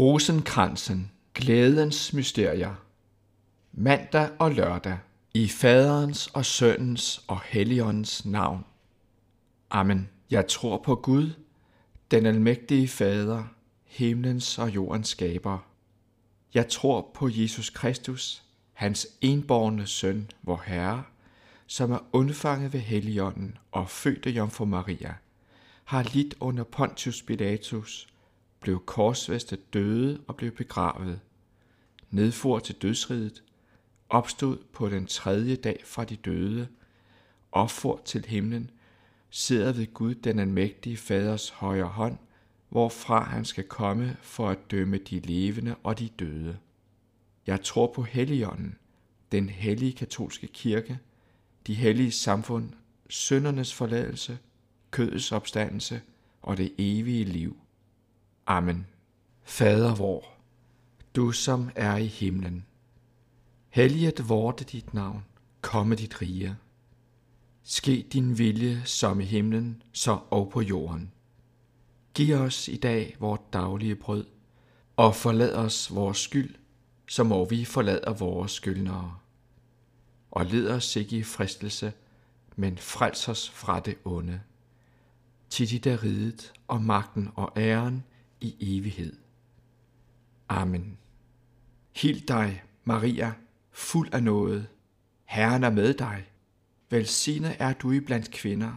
Rosenkransen, glædens mysterier. Mandag og lørdag i faderens og sønnens og helligåndens navn. Amen. Jeg tror på Gud, den almægtige fader, himlens og jordens skaber. Jeg tror på Jesus Kristus, hans enborne søn, vor Herre, som er undfanget ved helligånden og født af Jomfru Maria, har lidt under Pontius Pilatus, blev korsfæstet døde og blev begravet, nedfor til dødsriget, opstod på den tredje dag fra de døde, opfor til himlen, sidder ved Gud den almægtige faders højre hånd, hvorfra han skal komme for at dømme de levende og de døde. Jeg tror på Helligånden, den hellige katolske kirke, de hellige samfund, syndernes forladelse, kødets opstandelse og det evige liv. Amen. Fader vor, du som er i himlen, helliget vorte dit navn, komme dit rige. Ske din vilje som i himlen, så og på jorden. Giv os i dag vort daglige brød, og forlad os vores skyld, som og vi forlader vores skyldnere. Og led os ikke i fristelse, men frels os fra det onde. Til dit er riget og magten og æren i evighed. Amen. Hild dig, Maria, fuld af noget. Herren er med dig. Velsignet er du i blandt kvinder,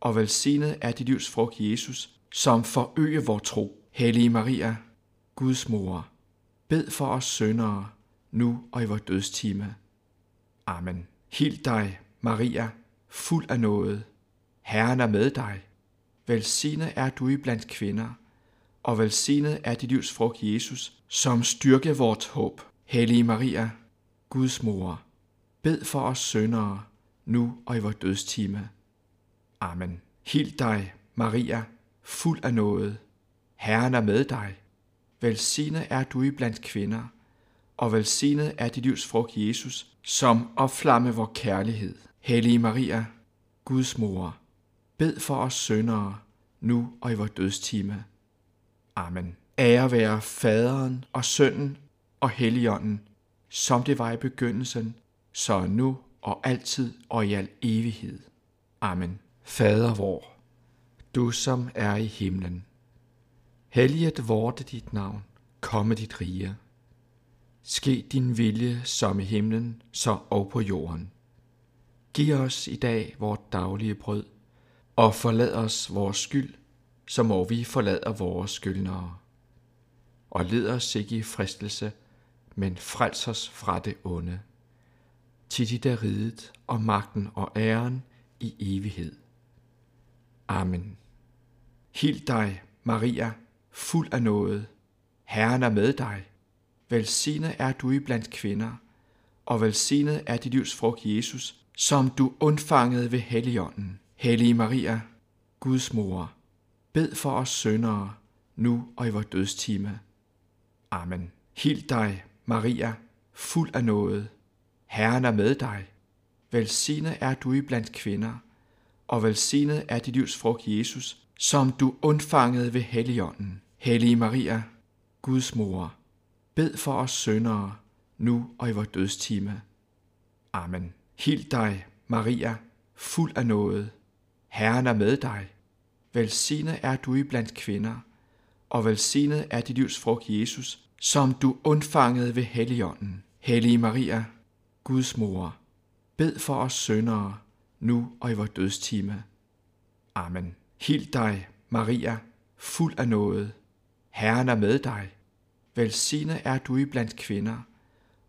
og velsignet er dit livs frugt Jesus, som forøger vor tro. Hellige Maria, Guds mor, bed for os syndere, nu og i vor dødstime. Amen. Hild dig, Maria, fuld af noget. Herren er med dig. Velsignet er du i blandt kvinder, og velsignet er dit livs frugt Jesus, som styrke vort håb. Hellige Maria, Guds mor, bed for os syndere, nu og i vores dødstime. Amen. Hil dig, Maria, fuld af noget. Herren er med dig. Velsignet er du i blandt kvinder, og velsignet er dit livs frugt Jesus, som opflamme vor kærlighed. Hellige Maria, Guds mor, bed for os syndere, nu og i vores dødstime. Amen. Ære være faderen og sønnen og helligånden, som det var i begyndelsen, så nu og altid og i al evighed. Amen. Fader vor, du som er i himlen. Helliget vorte dit navn, komme dit rige. Ske din vilje som i himlen, så og på jorden. Giv os i dag vort daglige brød, og forlad os vores skyld, som må vi forlader vores skyldnere. Og led os ikke i fristelse, men frels os fra det onde. Til dit er riget og magten og æren i evighed. Amen. Hild dig, Maria, fuld af noget. Herren er med dig. Velsignet er du i blandt kvinder, og velsignet er dit livs frugt Jesus, som du undfangede ved Helligånden. Hellige Maria, Guds mor, bed for os syndere, nu og i vores dødstime. Amen. Hild dig, Maria, fuld af noget. Herren er med dig. Velsignet er du i blandt kvinder, og velsignet er dit livs frugt Jesus, som du undfangede ved Helligånden. Hellige Maria, Guds mor, bed for os syndere, nu og i vores dødstime. Amen. Hild dig, Maria, fuld af noget. Herren er med dig. Velsignet er du i blandt kvinder, og velsignet er dit livs frugt Jesus, som du undfangede ved Helligånden. Hellige Maria, Guds mor, bed for os syndere, nu og i vores dødstime. Amen. Hild dig, Maria, fuld af noget. Herren er med dig. Velsignet er du i blandt kvinder,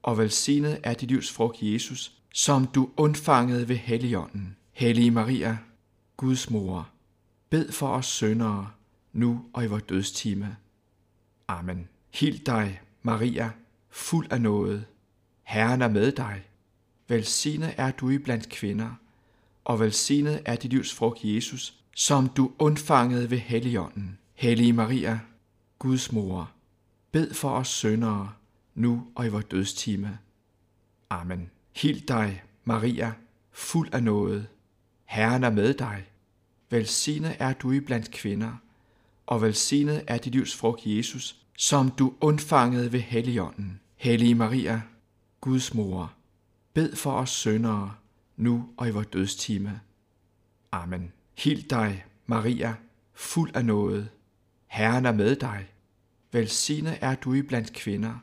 og velsignet er dit livs frugt Jesus, som du undfangede ved Helligånden. Hellige Maria, Guds mor, bed for os syndere, nu og i vores dødstime. Amen. Hild dig, Maria, fuld af noget. Herren er med dig. Velsignet er du i blandt kvinder, og velsignet er dit livs frugt Jesus, som du undfangede ved Helligånden. Hellige Maria, Guds mor, bed for os syndere, nu og i vores dødstime. Amen. Hild dig, Maria, fuld af noget. Herren er med dig. Velsignet er du i blandt kvinder, og velsignet er dit livs frugt Jesus, som du undfangede ved Helligånden. Hellige Maria, Guds mor, bed for os syndere, nu og i vores dødstime. Amen. Hil dig, Maria, fuld af nåde. Herren er med dig. Velsignet er du i blandt kvinder,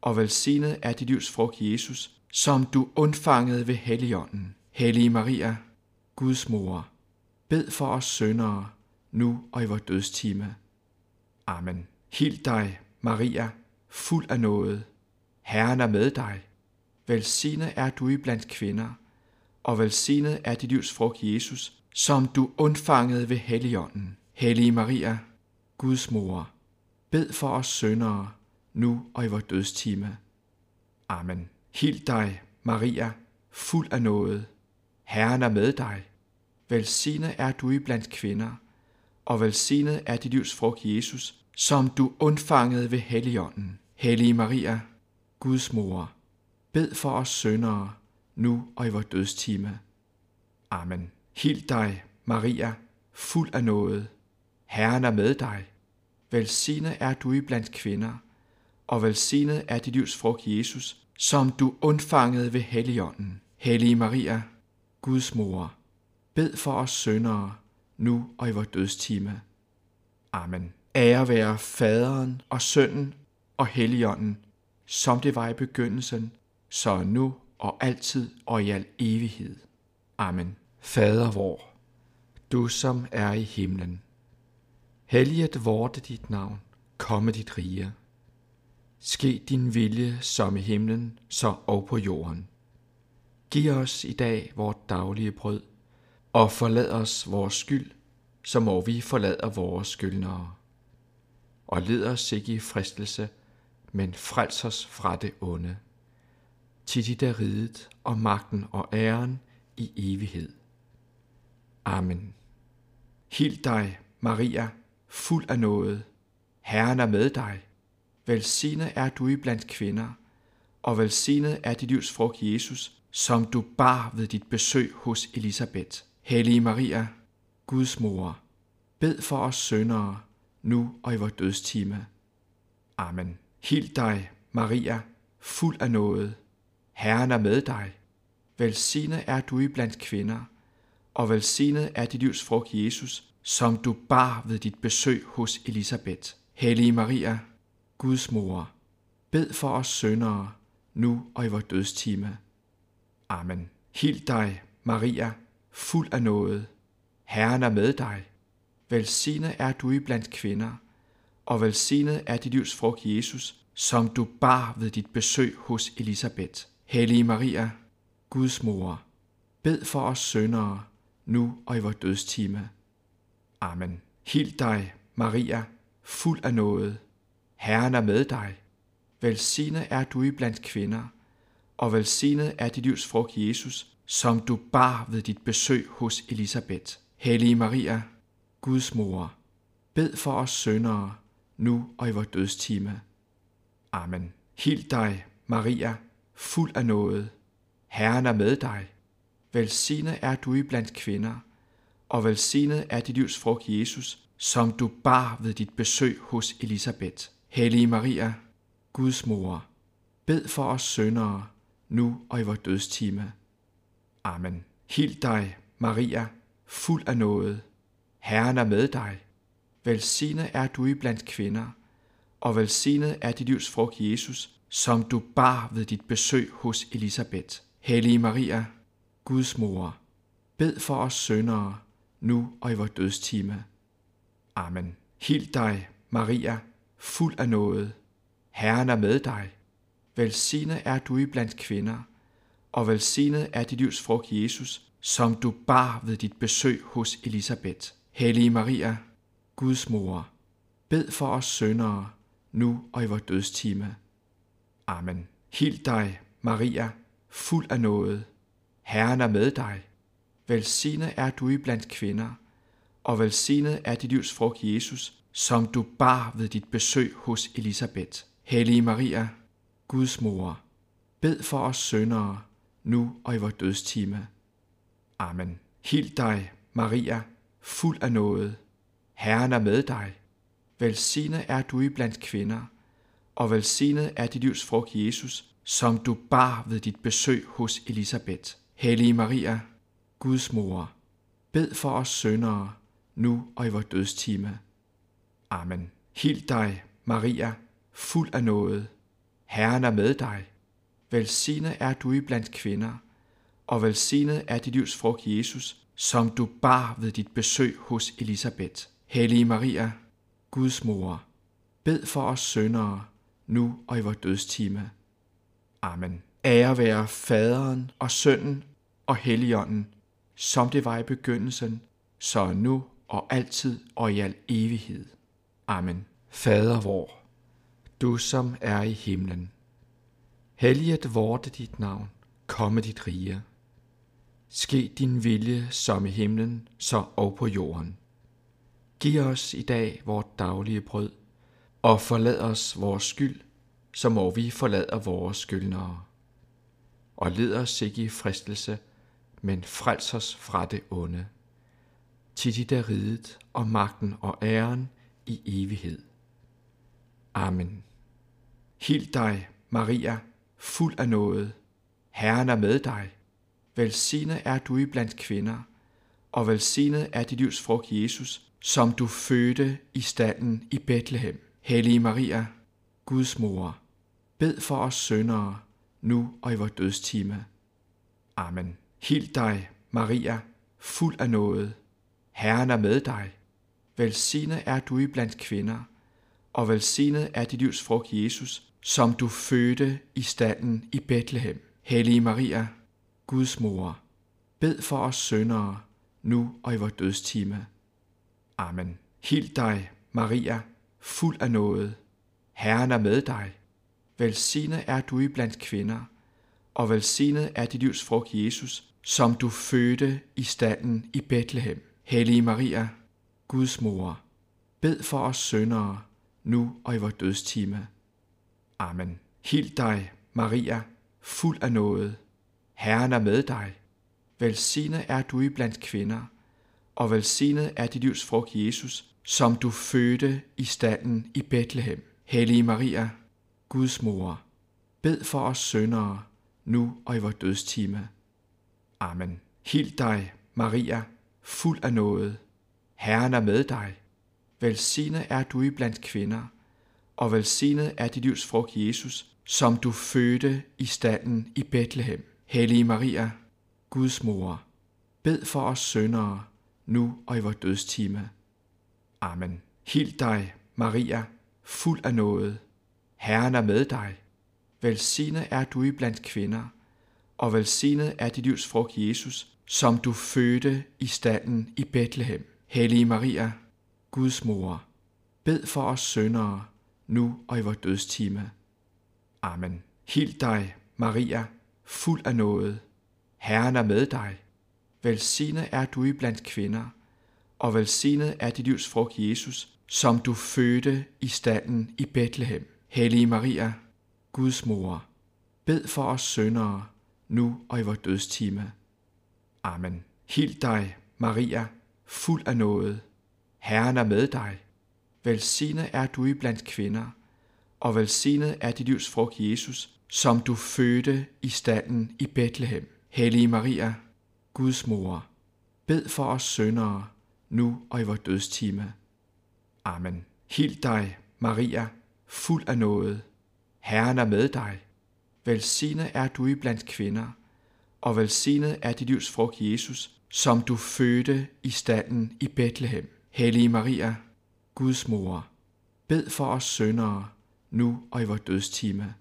og velsignet er dit livs frugt, Jesus, som du undfangede ved Helligånden. Hellige Maria, Guds mor, bed for os syndere, nu og i vores dødstime. Amen. Hil dig, Maria, fuld af nåde. Herren er med dig. Velsignet er du i blandt kvinder, og velsignet er dit livs frugt, Jesus, som du undfangede ved Helligånden. Hellige Maria, Guds mor, bed for os syndere, nu og i vores dødstime. Amen. Hil dig, Maria, fuld af nåde. Herren er med dig. Velsignet er du i blandt kvinder, og velsignet er dit livs frugt, Jesus, som du undfangede ved Helligånden. Hellige Maria, Guds mor, bed for os syndere, nu og i vores dødstime. Amen. Hil dig, Maria, fuld af nåde. Herren er med dig. Velsignet er du i blandt kvinder, og velsignet er dit livs frugt, Jesus, som du undfangede ved Helligånden. Hellige Maria, Guds mor, bed for os syndere, nu og i vores dødstime. Amen. Ære være faderen og sønnen og helligånden, som det var i begyndelsen, så nu og altid og i al evighed. Amen. Fader vor, du som er i himlen. Helliget vorte dit navn, komme dit rige. Ske din vilje som i himlen, så og på jorden. Giv os i dag vort daglige brød, og forlad os vores skyld, som må vi forlader vores skyldnere. Og led os ikke i fristelse, men frels os fra det onde. Til dit er ridet, og magten og æren i evighed. Amen. Hil dig, Maria, fuld af nåde. Herren er med dig. Velsignet er du i blandt kvinder, og velsignet er dit livs frugt, Jesus, som du bar ved dit besøg hos Elisabeth. Hellige Maria, Guds mor, bed for os syndere, nu og i vores dødstime. Amen. Hil dig, Maria, fuld af nåde. Herren er med dig. Velsignet er du i blandt kvinder, og velsignet er dit livs frugt, Jesus, som du bar ved dit besøg hos Elisabeth. Hellige Maria, Guds mor, bed for os syndere, nu og i vores dødstime. Amen. Hil dig, Maria, fuld af nåde. Herren er med dig. Velsignet er du i blandt kvinder, og velsignet er dit livs frugt, Jesus, som du bar ved dit besøg hos Elisabeth. Hellige Maria, Guds mor, bed for os syndere, nu og i vores dødstime. Amen. Hil dig, Maria, fuld af nåde. Herren er med dig. Velsignet er du i blandt kvinder, og velsignet er dit livs frugt, Jesus, som du bar ved dit besøg hos Elisabeth. Hellige Maria, Guds mor, bed for os syndere, nu og i vores dødstime. Amen. Hil dig, Maria, fuld af nåde. Herren er med dig. Velsignet er du i blandt kvinder, og velsignet er dit livs frugt, Jesus, som du bar ved dit besøg hos Elisabeth. Hellige Maria, Guds mor, bed for os syndere, nu og i vores dødstime. Amen. Hil dig, Maria, fuld af nåde. Herren er med dig. Velsignet er du i blandt kvinder, og velsignet er dit livs frugt, Jesus, som du bar ved dit besøg hos Elisabeth. Hellige Maria, Guds mor, bed for os syndere, nu og i vores dødstime. Amen. Hil dig, Maria, fuld af nåde. Herren er med dig. Velsignet er du i blandt kvinder, og velsignet er dit livs frugt, Jesus, som du bar ved dit besøg hos Elisabeth. Hellige Maria, Guds mor, bed for os syndere, nu og i vores dødstime. Amen. Hil dig, Maria, fuld af nåde. Herren er med dig. Velsignet er du i blandt kvinder, og velsignet er dit livs frugt, Jesus, som du bar ved dit besøg hos Elisabeth. Hellige Maria, Guds mor, bed for os syndere, nu og i vores dødstime. Amen. Hild dig, Maria, fuld af nåde. Herren er med dig. Velsignet er du i blandt kvinder, og velsignet er dit livs frugt, Jesus, som du bar ved dit besøg hos Elisabeth. Hellige Maria, Guds mor, bed for os syndere, nu og i vores dødstime. Amen. Hild dig, Maria, fuld af nåde. Herren er med dig. Velsignet er du i blandt kvinder, og velsignet er dit livs frugt, Jesus, som du bar ved dit besøg hos Elisabeth. Hellige Maria, Guds mor, bed for os syndere, nu og i vores dødstime. Amen. Ære være faderen og sønnen og helligånden, som det var i begyndelsen, så nu og altid og i al evighed. Amen. Fader vor, du som er i himlen. Helliget vorte dit navn, komme dit rige. Ske din vilje som i himlen, så og på jorden. Giv os i dag vort daglige brød, og forlad os vores skyld, så må vi forlade vores skyldnere. Og led os ikke i fristelse, men frels os fra det onde. Til dit er riget og magten og æren i evighed. Amen. Hild dig, Maria, fuld af noget. Herren er med dig. Velsignet er du i blandt kvinder, og velsignet er dit livs frugt, Jesus, som du fødte i stallen i Bethlehem. Hellige Maria, Guds mor, bed for os syndere, nu og i vores dødstime. Amen. Hil dig, Maria, fuld af noget. Herren er med dig. Velsignet er du i blandt kvinder, og velsignet er dit livs frugt, Jesus, som du fødte i stallen i Bethlehem. Hellige Maria, Guds mor, bed for os syndere, nu og i vores dødstime. Amen. Hil dig, Maria, fuld af noget. Herren er med dig. Velsignet er du i blandt kvinder, og velsignet er dit livs frugt, Jesus, som du fødte i stallen i Bethlehem. Hellige Maria, Guds mor, bed for os syndere, nu og i vores dødstime. Amen. Hil dig, Maria, fuld af noget. Herren er med dig. Velsignet er du i blandt kvinder, og velsignet er dit livs frugt, Jesus, som du fødte i stallen i Bethlehem. Hellige Maria, Guds mor, bed for os syndere, nu og i vores dødstime. Amen. Hil dig, Maria, fuld af noget. Herren er med dig. Velsignet er du i blandt kvinder, og velsignet er dit livs frugt, Jesus, som du fødte i stallen i Bethlehem. Hellige Maria, Guds mor, bed for os syndere, nu og i vores dødstime. Amen. Hild dig, Maria, fuld af noget. Herren er med dig. Velsignet er du i blandt kvinder, og velsignet er dit livs frugt, Jesus, som du fødte i stallen i Bethlehem. Hellige Maria, Guds mor, bed for os syndere, nu og i vores dødstime. Amen. Hil dig, Maria, fuld af noget. Herren er med dig. Velsignet er du i blandt kvinder, og velsignet er dit livs frugt, Jesus, som du fødte i stallen i Bethlehem. Hellige Maria, Guds mor, bed for os syndere, nu og i vores dødstime. Amen. Hil dig, Maria, fuld af noget. Herren er med dig. Velsignet er du i blandt kvinder, og velsignet er dit livs frugt, Jesus, som du fødte i stallen i Bethlehem. Hellige Maria, Guds mor, bed for os syndere, nu og i vores dødstime. Amen. Hil dig, Maria, fuld af noget. Herren er med dig. Velsignet er du i blandt kvinder, og velsignet er dit livs frugt, Jesus, som du fødte i stallen i Bethlehem. Hellige Maria, Guds mor, bed for os syndere, nu og i vores dødstime.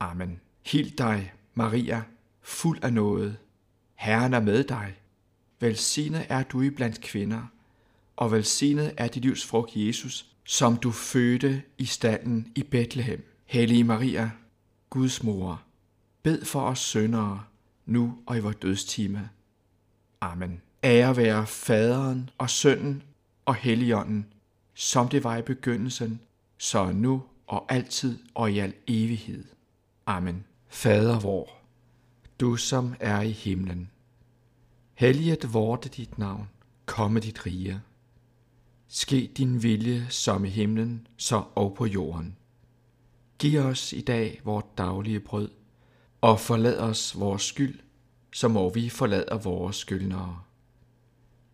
Amen. Hil dig, Maria, fuld af noget. Herren er med dig. Velsignet er du i blandt kvinder, og velsignet er dit livs frugt, Jesus, som du fødte i stallen i Bethlehem. Hellige Maria, Guds mor, bed for os syndere, nu og i vores dødstime. Amen. Ære være faderen og sønnen og helligånden, som det var i begyndelsen, så nu og altid og i al evighed. Amen. Fader vor, du som er i himlen. Helliget vorte dit navn, komme dit rige. Ske din vilje som i himlen, så og på jorden. Giv os i dag vort daglige brød, og forlad os vores skyld, som må vi forlader vores skyldnere.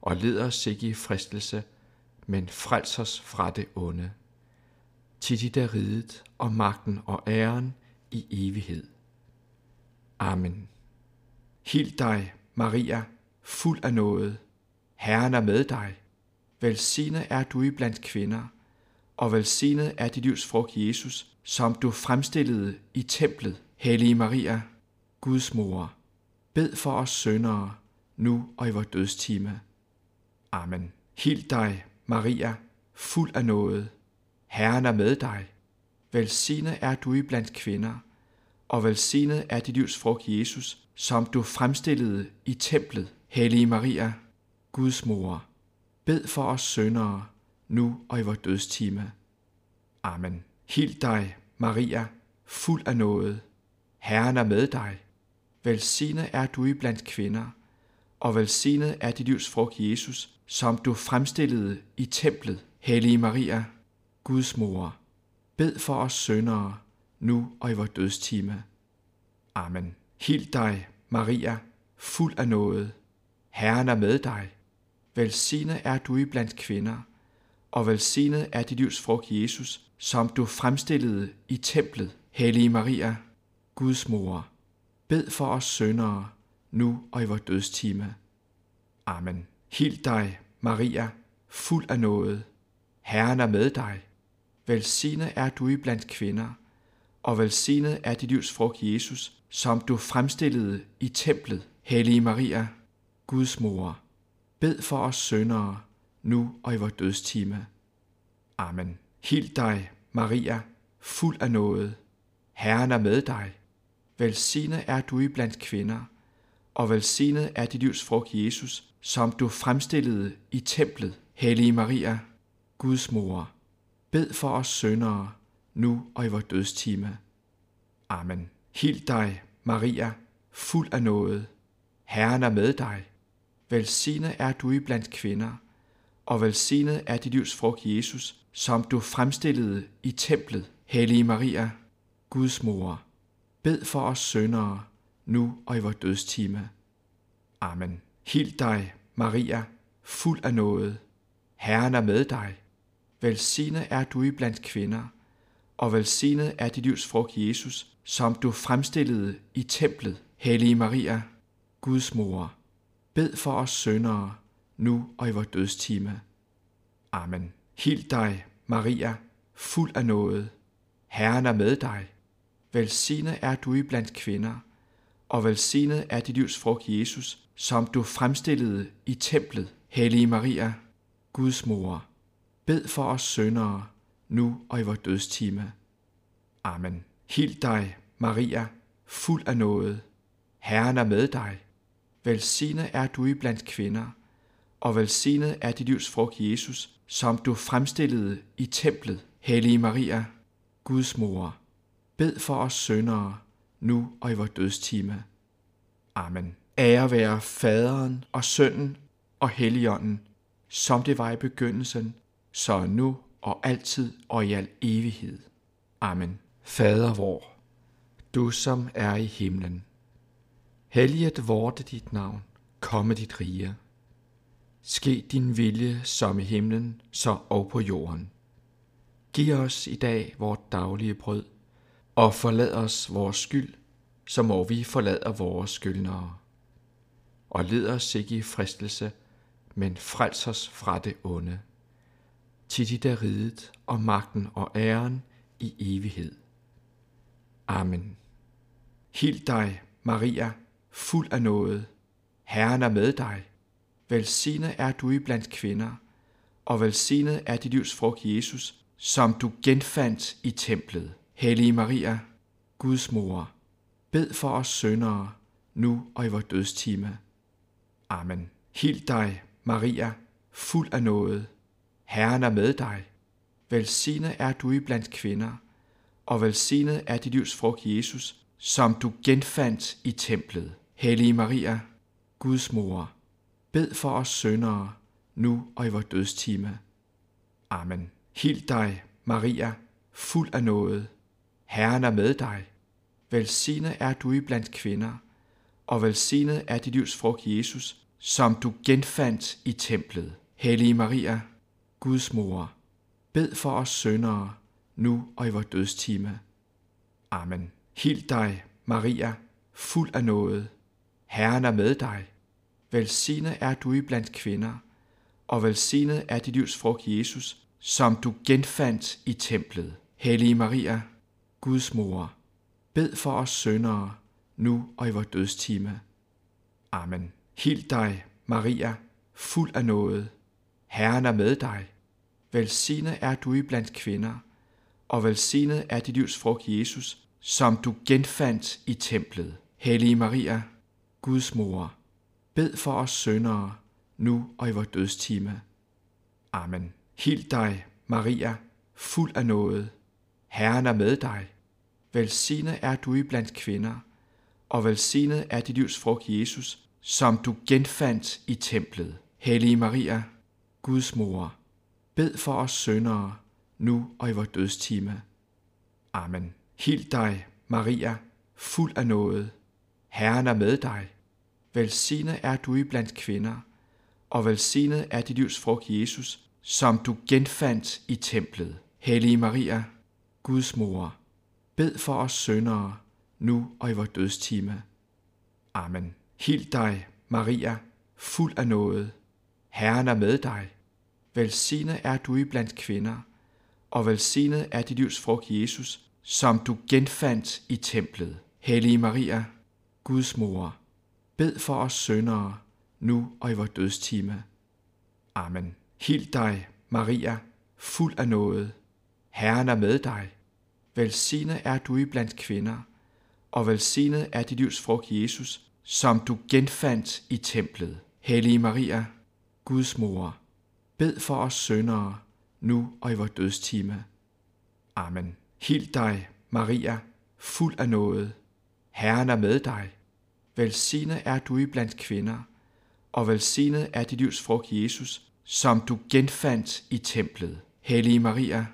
Og led os ikke i fristelse, men frels os fra det onde. Til dit er riget og magten og æren i evighed. Amen. Hil dig, Maria, fuld af noget. Herren er med dig. Velsignet er du i blandt kvinder, og velsignet er dit livs frugt, Jesus, som du fremstillede i templet. Hellige Maria, Guds mor, bed for os syndere, nu og i vores dødstime. Amen. Hil dig, Maria, fuld af noget. Herren er med dig. Velsignet er du i blandt kvinder, og velsignet er dit livs frugt, Jesus, som du fremstillede i templet. Hellige Maria, Guds mor, bed for os syndere, nu og i vores dødstime. Amen. Hil dig, Maria, fuld af noget. Herren er med dig. Velsignet er du i blandt kvinder, og velsignet er dit livs frugt, Jesus, som du fremstillede i templet. Hellige Maria, Guds mor, bed for os syndere, nu og i vores dødstime. Amen. Hil dig, Maria, fuld af noget. Herren er med dig. Velsignet er du i blandt kvinder, og velsignet er dit livs frugt, Jesus, som du fremstillede i templet. Hellige Maria, Guds mor, bed for os syndere, nu og i vores dødstime. Amen. Hil dig, Maria, fuld af noget. Herren er med dig. Velsignet er du i blandt kvinder, og velsignet er dit livs frugt, Jesus, som du fremstillede i templet. Hellige Maria, Guds mor, bed for os syndere, nu og i vores dødstime. Amen. Hil dig, Maria, fuld af noget. Herren er med dig. Velsignet er du i blandt kvinder, og velsignet er dit livs frugt, Jesus, som du fremstillede i templet. Hellige Maria, Guds mor, bed for os syndere, nu og i vores dødstime. Amen. Hil dig, Maria, fuld af noget. Herren er med dig. Velsignet er du i blandt kvinder, og velsignet er dit livs frugt, Jesus, som du fremstillede i templet. Hellige Maria, Guds mor, bed for os syndere, nu og i vores dødstime. Amen. Hild dig, Maria, fuld af noget. Herren er med dig. Velsignet er du i blandt kvinder, og velsignet er dit livs frugt, Jesus, som du fremstillede i templet. Hellige Maria, Guds mor, bed for os syndere, nu og i vores dødstime. Amen. Hild dig, Maria, fuld af noget. Herren er med dig. Velsignet er du i blandt kvinder, og velsignet er dit livs frugt, Jesus, som du fremstillede i templet. Hellige Maria, Guds mor, bed for os syndere, nu og i vores dødstime. Amen. Hil dig, Maria, fuld af noget. Herren er med dig. Velsignet er du i blandt kvinder, og velsignet er dit livs frugt, Jesus, som du fremstillede i templet. Hellige Maria, Guds mor, bed for os syndere, nu og i vores dødstime. Amen. Ære være faderen og sønnen og helligånden, som det var i begyndelsen, så nu og altid og i al evighed. Amen. Fader vor, du som er i himlen. Helliget vorte dit navn, komme dit rige. Ske din vilje som i himlen, så og på jorden. Giv os i dag vort daglige brød, og forlad os vores skyld, som må vi forlader vores skyldnere. Og led os ikke i fristelse, men frels os fra det onde. Til dit er ridet, og magten og æren i evighed. Amen. Hil dig, Maria, fuld af noget. Herren er med dig. Velsignet er du i blandt kvinder, og velsignet er dit livs frugt, Jesus, som du genfandt i templet. Hellige Maria, Guds mor, bed for os syndere, nu og i vores dødstime. Amen. Hil dig, Maria, fuld af noget. Herren er med dig. Velsignet er du i blandt kvinder, og velsignet er dit livs frugt, Jesus, som du genfandt i templet. Hellige Maria, Guds mor, bed for os syndere, nu og i vores dødstime. Amen. Hil dig, Maria, fuld af nåde. Herren er med dig. Velsignet er du i blandt kvinder, og velsignet er dit livs frugt, Jesus, som du genfandt i templet. Hellige Maria, Guds mor, bed for os syndere, nu og i vores dødstime. Amen. Hil dig, Maria, fuld af nåde. Herren er med dig. Velsignet er du i blandt kvinder, og velsignet er dit livs frugt, Jesus, som du genfandt i templet. Hellige Maria, Guds mor, bed for os syndere, nu og i vores dødstime. Amen. Hild dig, Maria, fuld af nåde. Herren er med dig. Velsignet er du i blandt kvinder, og velsignet er dit livs frugt, Jesus, som du genfandt i templet. Hellige Maria, Guds mor, bed for os syndere, nu og i vores dødstime. Amen. Hild dig, Maria, fuld af nåde. Herren er med dig. Velsignet er du i blandt kvinder, og velsignet er dit livs frugt, Jesus, som du genfandt i templet. Hellige Maria, Guds mor, bed for os syndere, nu og i vores dødstime. Amen. Hil dig, Maria, fuld af nåde. Herren er med dig. Velsignet er du i blandt kvinder, og velsignet er dit livs frugt, Jesus, som du genfandt i templet. Hellige Maria, Guds mor, bed for os syndere, nu og i vores dødstime. Amen. Hil dig, Maria, fuld af nåde. Herren er med dig. Velsignet er du i blandt kvinder, og velsignet er dit livs frugt, Jesus, som du genfandt i templet. Hellige Maria, Guds mor, bed for os syndere, nu og i vores dødstime. Amen. Hil dig, Maria, fuld af nåde. Herren er med dig. Velsignet er du i blandt kvinder, og velsignet er dit livs frugt, Jesus, som du genfandt i templet. Hellige Maria, Guds mor, bed for os syndere, nu og i vores dødstime. Amen. Hil dig, Maria, fuld af nåde. Herren er med dig. Velsignet er du i blandt kvinder, og velsignet er dit livs frugt, Jesus, som du genfandt i templet. Hellige Maria,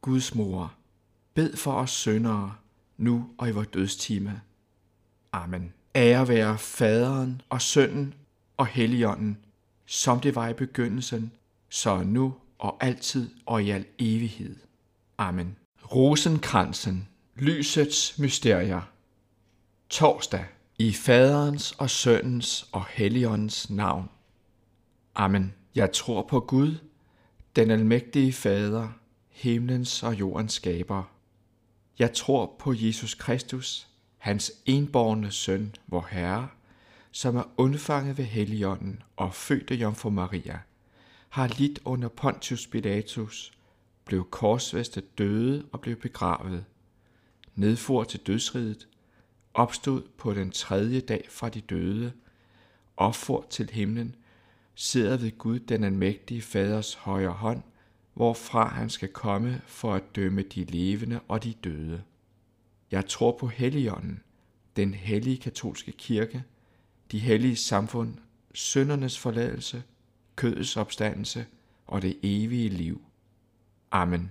Guds mor, bed for os syndere, nu og i vores dødstime. Amen. Ære være faderen og sønnen og helligånden, som det var i begyndelsen, så nu og altid og i al evighed. Amen. Rosenkransen, lysets mysterier. Torsdag i faderens og sønnens og helligåndens navn. Amen. Jeg tror på Gud, den almægtige Fader, himlens og jordens skaber. Jeg tror på Jesus Kristus, hans enborne søn, vor Herre, som er undfanget ved Helligånden og født af Jomfru Maria, har lidt under Pontius Pilatus, blev korsfæstet døde og blev begravet, nedfor til dødsriget, opstod på den tredje dag fra de døde, opfor til himlen, sidder ved Gud den almægtige faders højre hånd, hvorfra han skal komme for at dømme de levende og de døde. Jeg tror på Helligånden, den hellige katolske kirke, de hellige samfund, syndernes forladelse, kødets opstandelse og det evige liv. Amen.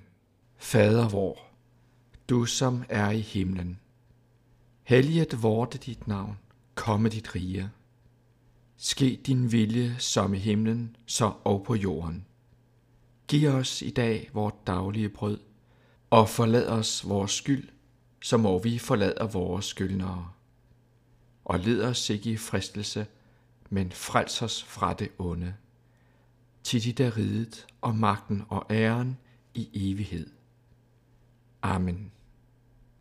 Fader vor, du som er i himlen, helliget vorte dit navn, komme dit rige. Ske din vilje som i himlen, så og på jorden. Giv os i dag vort daglige brød, og forlad os vores skyld, som må vi forlader vores skyldnere. Og led os ikke i fristelse, men frels os fra det onde. Til dit er ridet, og magten og æren i evighed. Amen.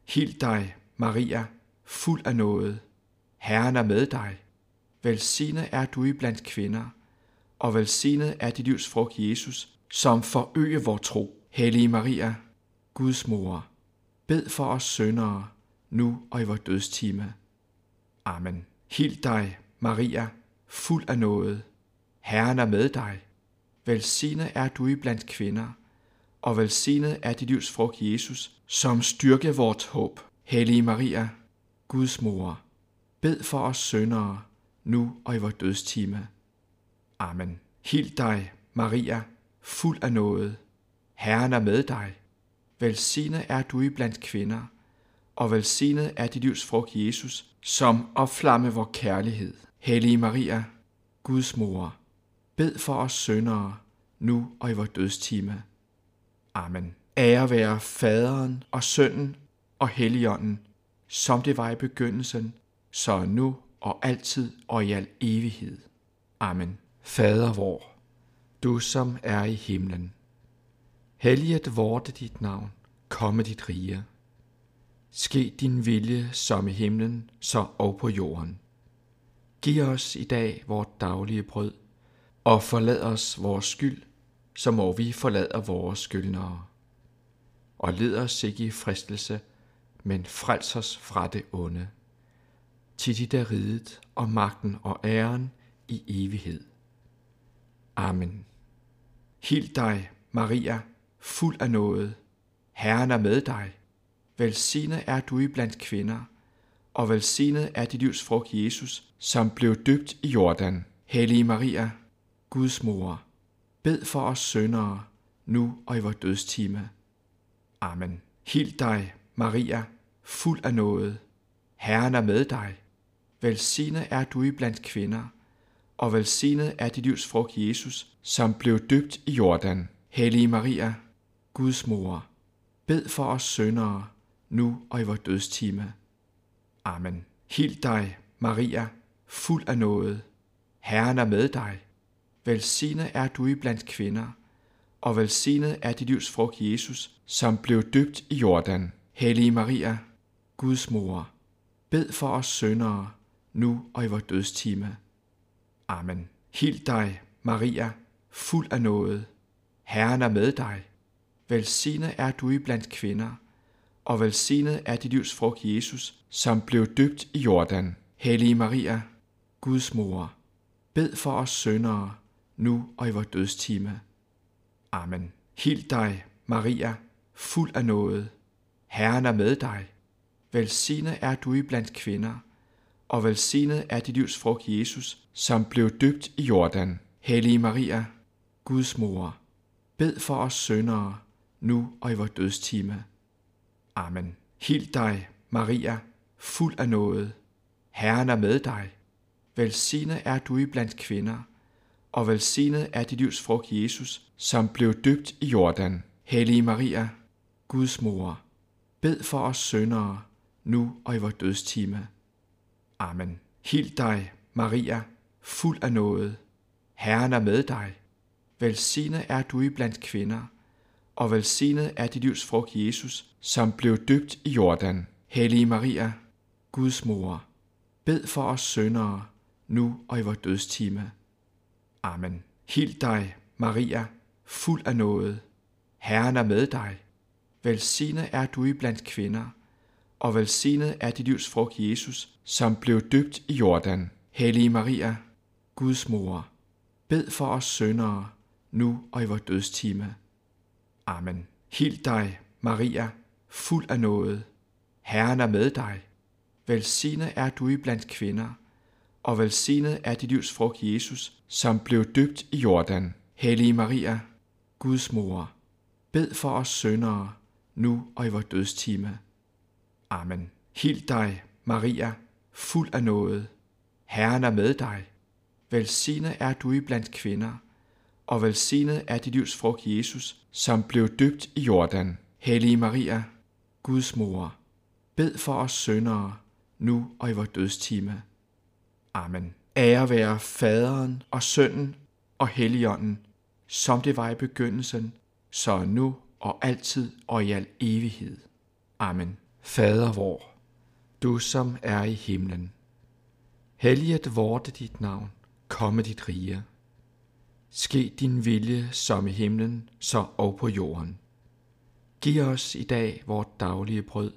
Hil dig, Maria, fuld af nåde. Herren er med dig. Velsignet er du i blandt kvinder, og velsignet er dit livs frugt, Jesus, som forøge vor tro. Hellige Maria, Guds mor, bed for os syndere, nu og i vores dødstime. Amen. Hil dig, Maria, fuld af nåde. Herren er med dig. Velsignet er du i blandt kvinder, og velsignet er dit livs frugt, Jesus, som styrke vort håb. Hellige Maria, Guds mor, bed for os syndere, nu og i vores dødstime. Amen. Hil dig, Maria, fuld af nåde. Herren er med dig. Velsignet er du i blandt kvinder, og velsignet er dit livs frugt, Jesus, som opflamme vor kærlighed. Hellige Maria, Guds mor, bed for os syndere, nu og i vor dødstime. Amen. Ære være faderen og sønnen og helligånden, som det var i begyndelsen, så nu og altid og i al evighed. Amen. Fader vor, du som er i himlen. Helliget vorte dit navn, komme dit rige. Ske din vilje som i himlen, så og på jorden. Giv os i dag vort daglige brød, og forlad os vores skyld, som må vi forlader vores skyldnere. Og led os ikke i fristelse, men frels os fra det onde. Til dit er riget og magten og æren i evighed. Amen. Hild dig, Maria, fuld af noget. Herren er med dig. Velsignet er du i blandt kvinder, og velsignet er dit livs frugt, Jesus, som blev døbt i Jordan. Hellige Maria, Guds mor, bed for os syndere, nu og i vores dødstime. Amen. Hild dig, Maria, fuld af noget. Herren er med dig. Velsignet er du i blandt kvinder, og velsignet er dit livs frugt, Jesus, som blev døbt i Jordan. Hellige Maria, Guds mor, bed for os syndere, nu og i vores dødstime. Amen. Hild dig, Maria, fuld af noget. Herren er med dig. Velsignet er du i blandt kvinder, og velsignet er dit livs frugt, Jesus, som blev døbt i Jordan. Hellige Maria, Guds mor, bed for os syndere, nu og i vores dødstime. Amen. Hil dig, Maria, fuld af noget. Herren er med dig. Velsignet er du i blandt kvinder, og velsignet er dit livs frugt, Jesus, som blev døbt i Jordan. Hellige Maria, Guds mor, bed for os syndere, nu og i vores dødstime. Amen. Hil dig, Maria, fuld af noget. Herren er med dig. Velsignet er du i blandt kvinder, og velsignet er dit livs frugt, Jesus, som blev døbt i Jordan. Hellige Maria, Guds mor, bed for os syndere, nu og i vores dødstime. Amen. Hild dig, Maria, fuld af noget. Herren er med dig. Velsignet er du i blandt kvinder, og velsignet er dit livs frugt, Jesus, som blev døbt i Jordan. Hellige Maria, Guds mor, bed for os syndere, nu og i vores dødstime. Amen. Hild dig, Maria, fuld af noget. Herren er med dig. Velsignet er du i blandt kvinder, og velsignet er dit livs frugt, Jesus, som blev døbt i Jordan. Hellige Maria, Guds mor, bed for os syndere, nu og i vores dødstime. Amen. Hild dig, Maria, fuld af noget. Herren er med dig. Velsignet er du i blandt kvinder, og velsignet er dit livs frugt, Jesus, som blev døbt i Jordan. Hellige Maria, Guds mor, bed for os syndere, nu og i vores dødstime. Amen. Hild dig, Maria, fuld af noget. Herren er med dig. Velsignet er du i blandt kvinder, og velsignet er dit livs frugt, Jesus, som blev døbt i Jordan. Hellige Maria, Guds mor, bed for os syndere, nu og i vores dødstime. Amen. Hild dig, Maria, fuld af noget. Herren er med dig. Velsignet er du i blandt kvinder, og velsignet er dit livs frugt, Jesus, som blev døbt i Jordan. Hellige Maria, Guds mor, bed for os syndere, nu og i vores dødstime. Amen. Ære være faderen og sønnen og helligånden, som det var i begyndelsen, så nu og altid og i al evighed. Amen. Fader vor, du som er i himlen. Helliget vorte dit navn, komme dit rige. Ske din vilje som i himlen, så og på jorden. Giv os i dag vort daglige brød,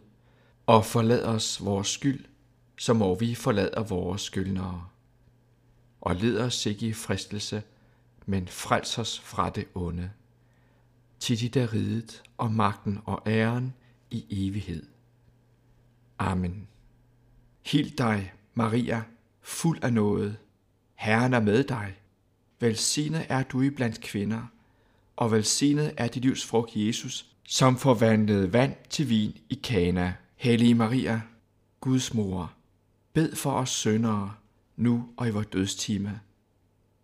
og forlad os vores skyld, som må vi forlader vores skyldnere. Og led os ikke i fristelse, men frels os fra det onde. Til dit er riget og magten og æren i evighed. Amen. Hild dig, Maria, fuld af noget. Herren er med dig. Velsignet er du i blandt kvinder, og velsignet er dit livs frugt, Jesus, som forvandlede vand til vin i Kana. Hellige Maria, Guds mor, bed for os syndere, nu og i vores dødstime.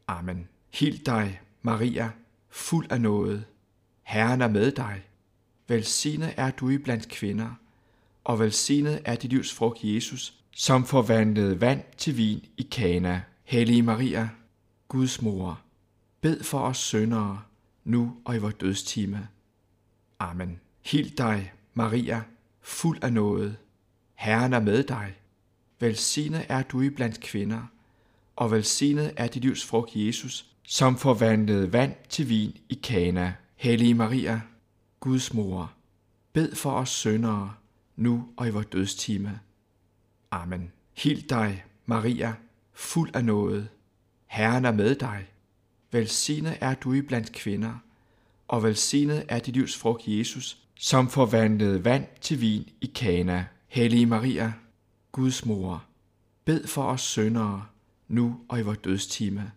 Amen. Hil dig, Maria, fuld af nåde. Herren er med dig. Velsignet er du i blandt kvinder, og velsignet er dit livs frugt, Jesus, som forvandlede vand til vin i Kana. Hellige Maria, Guds mor, bed for os syndere, nu og i vores dødstime. Amen. Hil dig, Maria, fuld af nåde. Herren er med dig. Velsignet er du i blandt kvinder, og velsignet er dit livs frugt, Jesus, som forvandlede vand til vin i Kana. Hellige Maria, Guds mor, bed for os syndere, nu og i vores dødstime. Amen. Hil dig, Maria, fuld af nåde. Herren er med dig. Velsignet er du i blandt kvinder, og velsignet er dit livs frugt, Jesus, som forvandlede vand til vin i Kana. Hellige Maria, Guds mor, bed for os syndere, nu og i vores dødstime.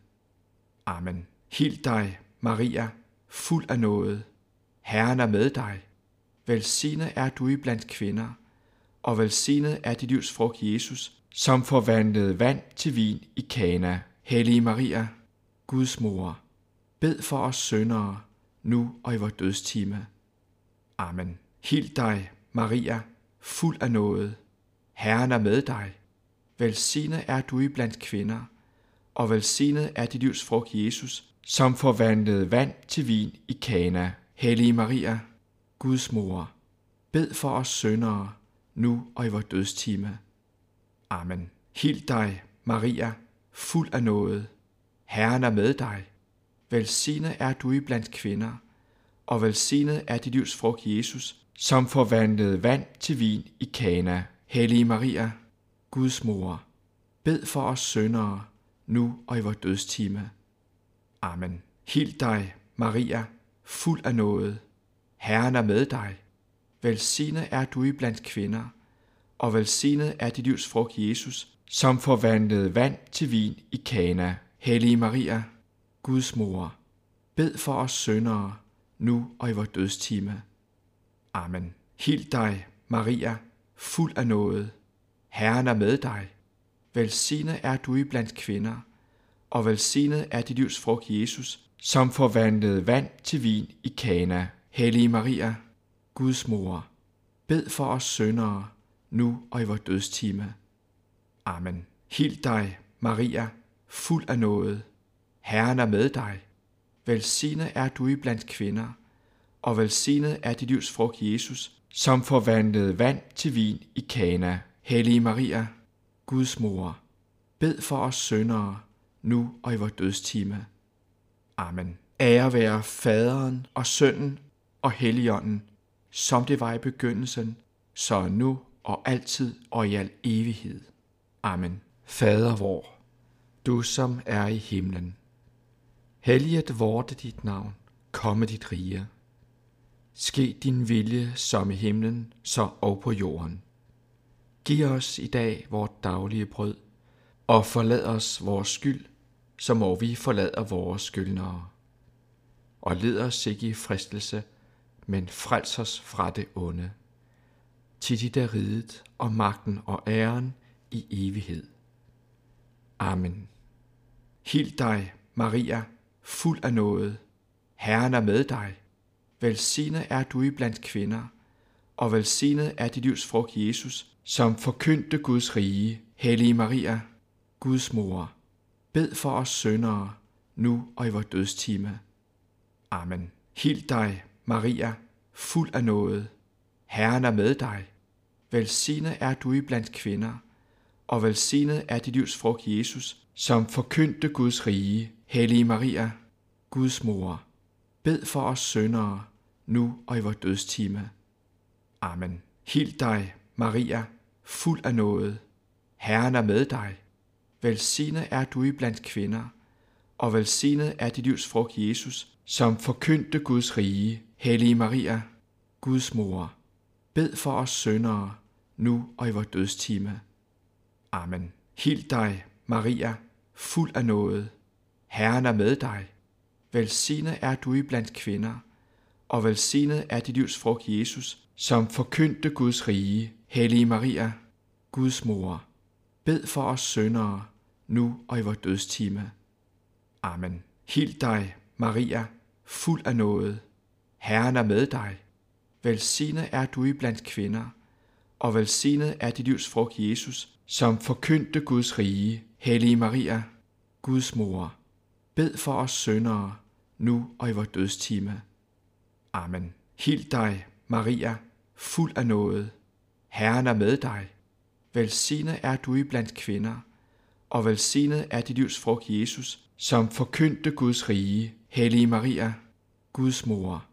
Amen. Hil dig, Maria, fuld af nåde. Herren er med dig. Velsignet er du i blandt kvinder, og velsignet er dit livs frugt, Jesus, som forvandlede vand til vin i Kana. Hellige Maria, Guds mor, bed for os syndere, nu og i vores dødstime. Amen. Hild dig, Maria, fuld af nåde. Herren er med dig. Velsignet er du i blandt kvinder, og velsignet er dit livs frugt, Jesus, som forvandlede vand til vin i Kana. Hellige Maria, Guds mor, bed for os syndere, nu og i vores dødstime. Amen. Hild dig, Maria, fuld af nåde. Herren er med dig. Velsignet er du i blandt kvinder, og velsignet er dit livs frugt, Jesus, som forvandlede vand til vin i Kana. Hellige Maria, Guds mor, bed for os syndere, nu og i vores dødstime. Amen. Hild dig, Maria, fuld af nåde. Herren er med dig. Velsignet er du i blandt kvinder, og velsignet er dit livs frugt, Jesus, som forvandlede vand til vin i Kana. Hellige Maria, Guds mor, bed for os syndere, nu og i vores dødstime. Amen. Hil dig, Maria, fuld af nåde. Herren er med dig. Velsignet er du i blandt kvinder, og velsignet er dit livs frugt, Jesus, som forvandlede vand til vin i Kana. Hellige Maria, Guds mor, bed for os syndere, nu og i vores dødstime. Amen. Hil dig, Maria, fuld af nåde. Herren er med dig. Velsignet er du i blandt kvinder, og velsignet er dit livs frugt, Jesus, som forvandlede vand til vin i Kana. Hellige Maria, Guds mor, bed for os syndere, nu og i vores dødstime. Amen. Ære være faderen og sønnen og helligånden, som det var i begyndelsen, så nu og altid og i al evighed. Amen. Fader vor, du som er i himlen. Helliget vorte dit navn, komme dit rige. Ske din vilje som i himlen, så og på jorden. Giv os i dag vort daglige brød, og forlad os vores skyld, som må vi forlader vores skyldnere. Og led os ikke i fristelse, men frels os fra det onde. Til dit er riget og magten og æren i evighed. Amen. Hil dig, Maria, fuld af nåde. Herren er med dig. Velsignet er du i blandt kvinder, og velsignet er dit livs frugt, Jesus, som forkyndte Guds rige. Hellige Maria, Guds mor, bed for os syndere, nu og i vores dødstime. Amen. Hil dig, Maria, fuld af nåde. Herren er med dig. Velsignet er du i blandt kvinder, og velsignet er dit livs frugt, Jesus, som forkyndte Guds rige. Hellige Maria, Guds mor, bed for os syndere, nu og i vores dødstime. Amen. Hil dig, Maria, fuld af nåde. Herren er med dig. Velsignet er du i blandt kvinder, og velsignet er dit livs frugt, Jesus, som forkyndte Guds rige. Hellige Maria, Guds mor, bed for os syndere, nu og i vores dødstime. Amen. Hil dig, Maria, fuld af nåde. Herren er med dig. Velsignet er du iblandt kvinder, og velsignet er dit livs frugt, Jesus, som forkyndte Guds rige. Hellige Maria, Guds mor, bed for os syndere, nu og i vores dødstime. Amen. Hil dig, Maria, fuld af nåde. Herren er med dig. Velsignet er du iblandt kvinder, og velsignet er dit livs frugt, Jesus, som forkyndte Guds rige. Hellige Maria, Guds mor, bed for os syndere, nu og i vores dødstime. Amen. Hild dig, Maria, fuld af nåde. Herren er med dig. Velsignet er du iblandt kvinder, og velsignet er dit livs frugt, Jesus, som forkyndte Guds rige. Hellige Maria, Guds mor,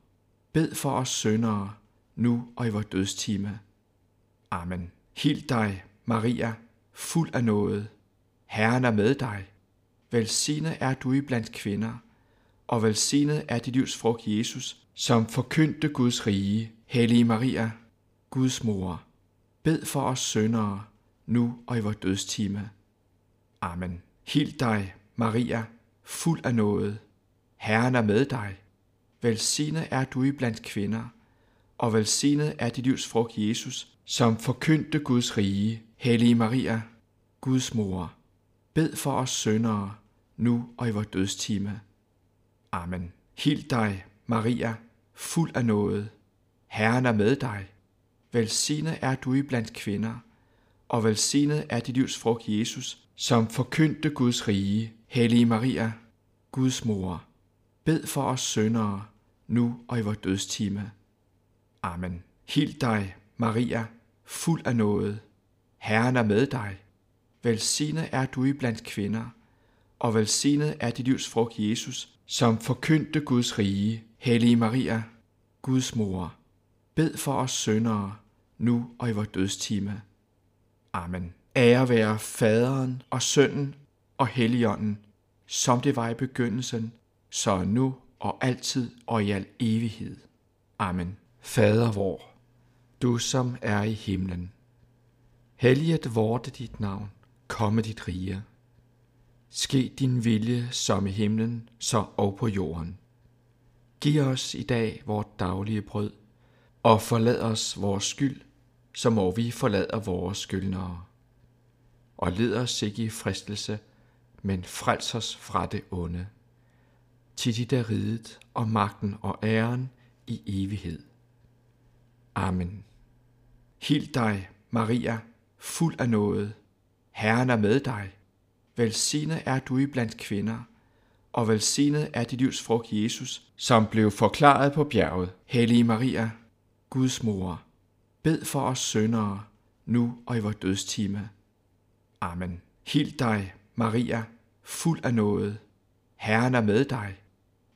bed for os syndere, nu og i vores dødstime. Amen. Hild dig, Maria, fuld af nåde. Herren er med dig. Velsignet er du iblandt kvinder, og velsignet er dit livs frugt, Jesus, som forkyndte Guds rige. Hellige Maria, Guds mor, bed for os syndere, nu og i vores dødstime. Amen. Hild dig, Maria, fuld af nåde. Herren er med dig. Velsignet er du iblandt kvinder, og velsignet er dit livs frugt, Jesus, som forkyndte Guds rige. Hellige Maria, Guds mor, bed for os syndere, nu og i vores dødstime. Amen. Hild dig, Maria, fuld af nåde. Herren er med dig. Velsignet er du iblandt kvinder, og velsignet er dit livs frugt, Jesus, som forkyndte Guds rige. Hellige Maria, Guds mor, bed for os syndere, nu og i vores dødstime. Amen. Hild dig, Maria, fuld af nåde. Herren er med dig. Velsignet er du iblandt kvinder, og velsignet er dit livs frugt, Jesus, som forkyndte Guds rige. Hellige Maria, Guds mor, bed for os syndere, nu og i vores dødstime. Amen. Ære være faderen og sønnen og helligånden, som det var i begyndelsen, så nu og altid og i al evighed. Amen. Fader vor, du som er i himlen. Helliget vorte dit navn, komme dit rige. Ske din vilje som i himlen, så og på jorden. Giv os i dag vort daglige brød, og forlad os vores skyld, som må vi forlader vores skyldnere. Og led os ikke i fristelse, men frels os fra det onde. Til dit er ridet og magten og æren i evighed. Amen. Hild dig, Maria, fuld af nåde. Herren er med dig. Velsignet er du iblandt kvinder, og velsignet er dit livs frugt, Jesus, som blev forklaret på bjerget. Hellige Maria, Guds mor, bed for os syndere, nu og i vores dødstime. Amen. Hild dig, Maria, fuld af nåde. Herren er med dig.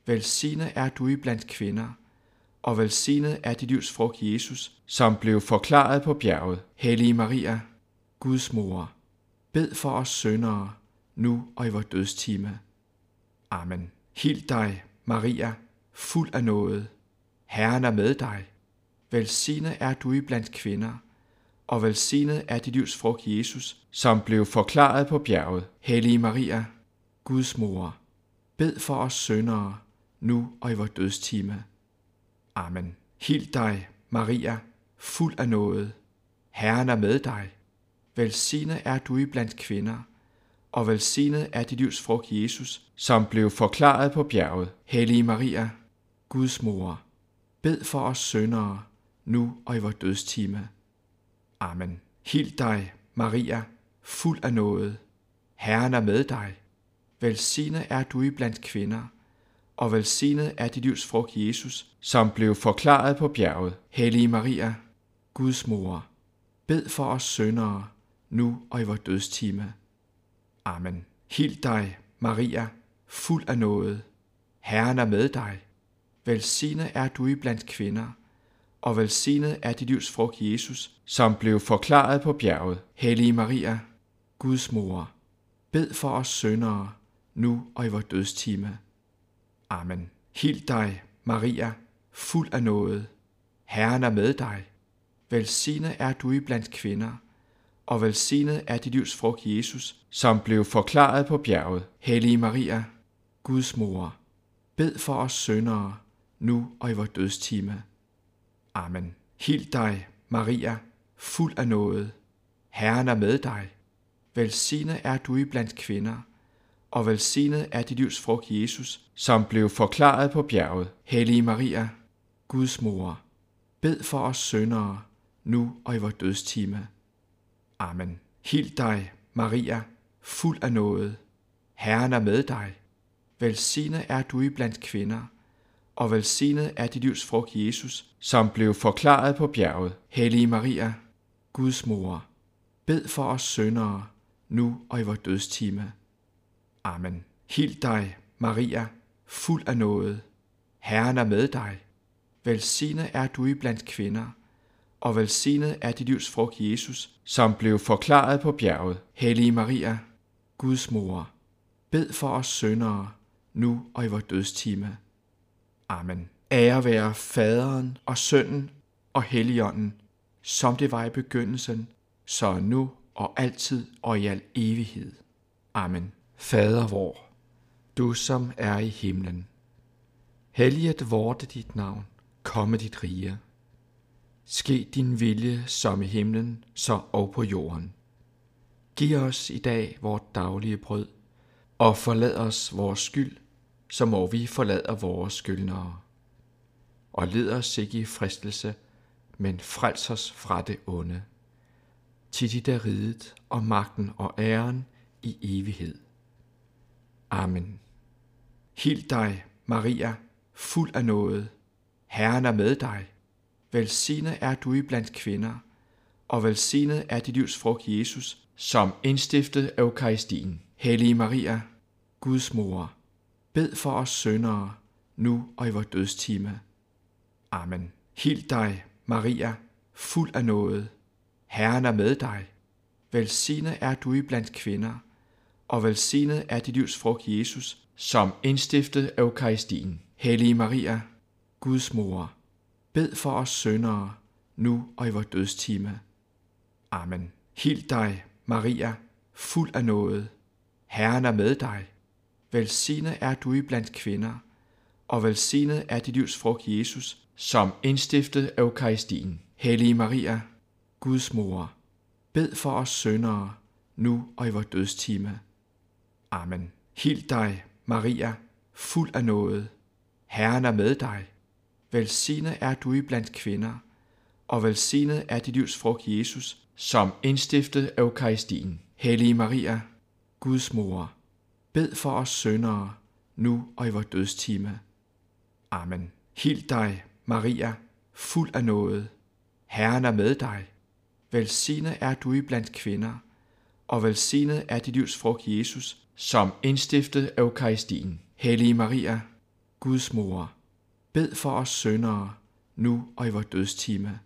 Velsignet er du iblandt kvinder, og velsignet er dit livs frugt, Jesus, som blev forklaret på bjerget. Hellige Maria, Guds mor, bed for os syndere, nu og i vores dødstime. Amen. Hild dig, Maria, fuld af nåde. Herren er med dig. Velsignet er du iblandt kvinder, og velsignet er dit livs frugt, Jesus, som blev forklaret på bjerget. Hellige Maria, Guds mor, bed for os syndere, nu og i vores dødstime. Amen. Hild dig, Maria, fuld af nåde. Herren er med dig. Velsignet er du iblandt kvinder, og velsignet er dit livs frugt, Jesus, som blev forklaret på bjerget. Hellige Maria, Guds mor, bed for os syndere, nu og i vores dødstime. Amen. Hild dig, Maria, fuld af nåde. Herren er med dig. Velsignet er du iblandt kvinder, og velsignet er dit livs frugt, Jesus, som blev forklaret på bjerget. Hellige Maria, Guds mor, bed for os syndere, nu og i vores dødstime. Amen. Hild dig, Maria, fuld af nåde. Herren er med dig. Velsignet er du iblandt kvinder, og velsignet er dit livs frugt, Jesus, som blev forklaret på bjerget. Hellige Maria, Guds mor, bed for os syndere, nu og i vores dødstime. Amen. Hild dig, Maria, fuld af nåde. Herren er med dig. Velsignet er du iblandt kvinder, og velsignet er dit livs frugt, Jesus, som blev forklaret på bjerget. Hellige Maria, Guds mor, bed for os syndere, nu og i vores dødstime. Amen. Hil dig, Maria, fuld af nåde. Herren er med dig. Velsignet er du i blandt kvinder, og velsignet er dit livs frugt, Jesus, som blev forklaret på bjerget. Hellige Maria, Guds mor, bed for os syndere, nu og i vores dødstime. Amen. Hild dig, Maria, fuld af nåde. Herren er med dig. Velsignet er du i blandt kvinder, og velsignet er dit livs frugt, Jesus, som blev forklaret på bjerget. Hellige Maria, Guds mor, bed for os syndere, nu og i vores dødstime. Amen. Hil dig, Maria, fuld af nåde. Herren er med dig. Velsignet er du i blandt kvinder, og velsignet er dit livs frugt, Jesus, som blev forklaret på bjerget. Hellige Maria, Guds mor, bed for os syndere, nu og i vores dødstime. Amen. Ære være faderen og sønnen og helligånden, som det var i begyndelsen, så nu og altid og i al evighed. Amen. Fader vor, du som er i himlen. Helliget vorte dit navn, komme dit rige. Ske din vilje som i himlen, så og på jorden. Giv os i dag vort daglige brød, og forlad os vores skyld, så må vi forlade vores skyldnere. Og led os ikke i fristelse, men frels os fra det onde. Til dit er riget og magten og æren i evighed. Amen. Hil dig, Maria, fuld af nåde. Herren er med dig. Velsignet er du i blandt kvinder, og velsignet er dit livs frugt, Jesus, som indstiftet Eukaristien. Hellige Maria, Guds mor, bed for os syndere, nu og i vores dødstime. Amen. Hil dig, Maria, fuld af nåde. Herren er med dig. Velsignet er du i blandt kvinder, og velsignet er dit livs frugt, Jesus, som indstiftet Eukaristien. Hellige Maria, Guds mor, bed for os syndere, nu og i vores dødstime. Amen. Hil dig, Maria, fuld af nåde. Herren er med dig. Velsignet er du i blandt kvinder, og velsignet er dit livs frugt, Jesus, som indstiftet Eukaristien. Hellige Maria, Guds mor, bed for os syndere, nu og i vores dødstime. Amen. Hil dig, Maria, fuld af nåde. Herren er med dig. Velsignet er du i blandt kvinder, og velsignet er dit livs frugt, Jesus, som indstiftet Eukaristien. Hellige Maria, Guds mor, bed for os syndere, nu og i vores dødstime. Amen. Hil dig, Maria, fuld af nåde. Herren er med dig. Velsignet er du i blandt kvinder, og velsignet er dit livs frugt, Jesus, som indstiftet Eukaristien. Hellige Maria, Guds mor, bed for os syndere, nu og i vores dødstime.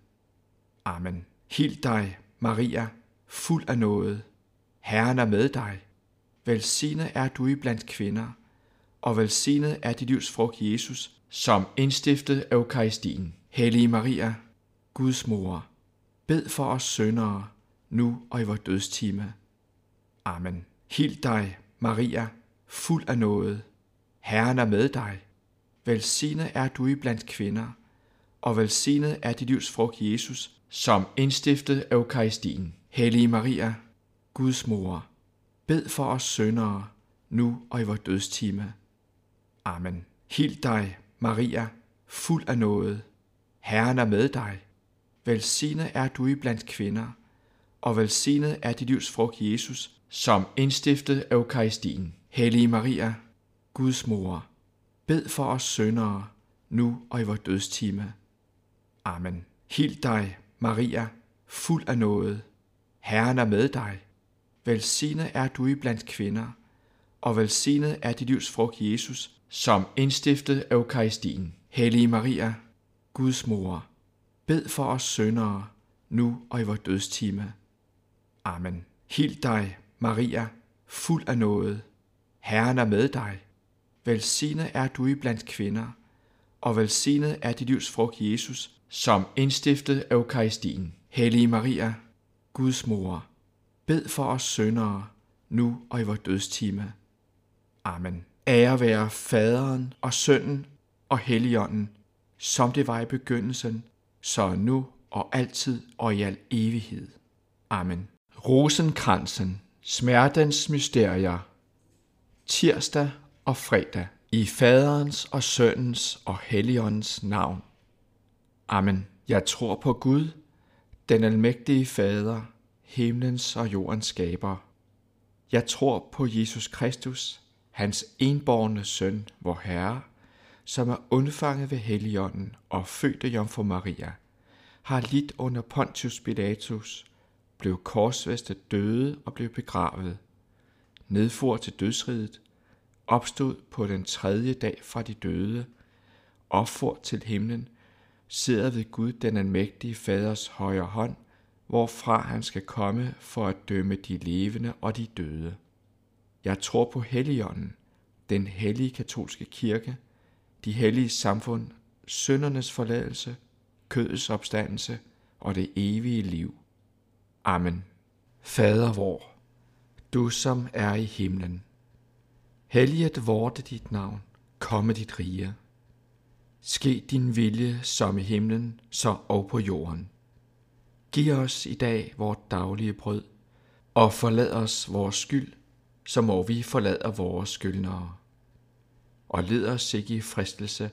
Amen. Hild dig, Maria, fuld af nåde. Herren er med dig. Velsignet er du i blandt kvinder, og velsignet er dit livs frugt, Jesus, som indstiftet Eukaristien. Hellige Maria, Guds mor, bed for os syndere, nu og i vores dødstime. Amen. Hild dig, Maria, fuld af nåde. Herren er med dig. Velsignet er du i blandt kvinder, og velsignet er dit livs frugt, Jesus, som indstiftet Eukaristien. Hellige Maria, Guds mor, bed for os syndere, nu og i vores dødstime. Amen. Hild dig, Maria, fuld af nåde. Herren er med dig. Velsignet er du i blandt kvinder, og velsignet er dit livs frugt, Jesus, som indstiftet Eukaristien. Hellige Maria, Guds mor, bed for os syndere, nu og i vores dødstime. Amen. Hild dig, Maria, fuld af nåde. Herren er med dig. Velsignet er du i blandt kvinder, og velsignet er dit livs frugt, Jesus, som indstiftet Eukaristien. Hellige Maria, Guds mor, bed for os syndere, nu og i vores dødstime. Amen. Hild dig, Maria, fuld af nåde. Herren er med dig. Velsignet er du i blandt kvinder, og velsignet er dit livs frugt, Jesus, som indstiftet Eukaristien. Hellige Maria, Guds mor, bed for os syndere, nu og i vores dødstime. Amen. Ære være faderen og sønnen og helligånden, som det var i begyndelsen, så nu og altid og i al evighed. Amen. Rosenkransen, smertens mysterier, tirsdag og fredag, i faderens og sønnens og helligåndens navn. Amen. Jeg tror på Gud, den almægtige Fader, himlens og jordens skaber. Jeg tror på Jesus Kristus, hans enborgne søn, vor Herre, som er undfanget ved Helligånden og født af Jomfru Maria, har lidt under Pontius Pilatus, blev korsfæstet døde og blev begravet, nedfor til dødsriget, opstod på den tredje dag fra de døde, opfor til himlen, sidder ved Gud den almægtige faders højre hånd, hvorfra han skal komme for at dømme de levende og de døde. Jeg tror på Helligånden, den hellige katolske kirke, de hellige samfund, syndernes forladelse, kødets opstandelse og det evige liv. Amen. Fader vor, du som er i himlen, helliget vorte dit navn, komme dit rige. Ske din vilje som i himlen, så og på jorden. Giv os i dag vort daglige brød, og forlad os vores skyld, så må vi forlade vores skyldnere. Og led os ikke i fristelse,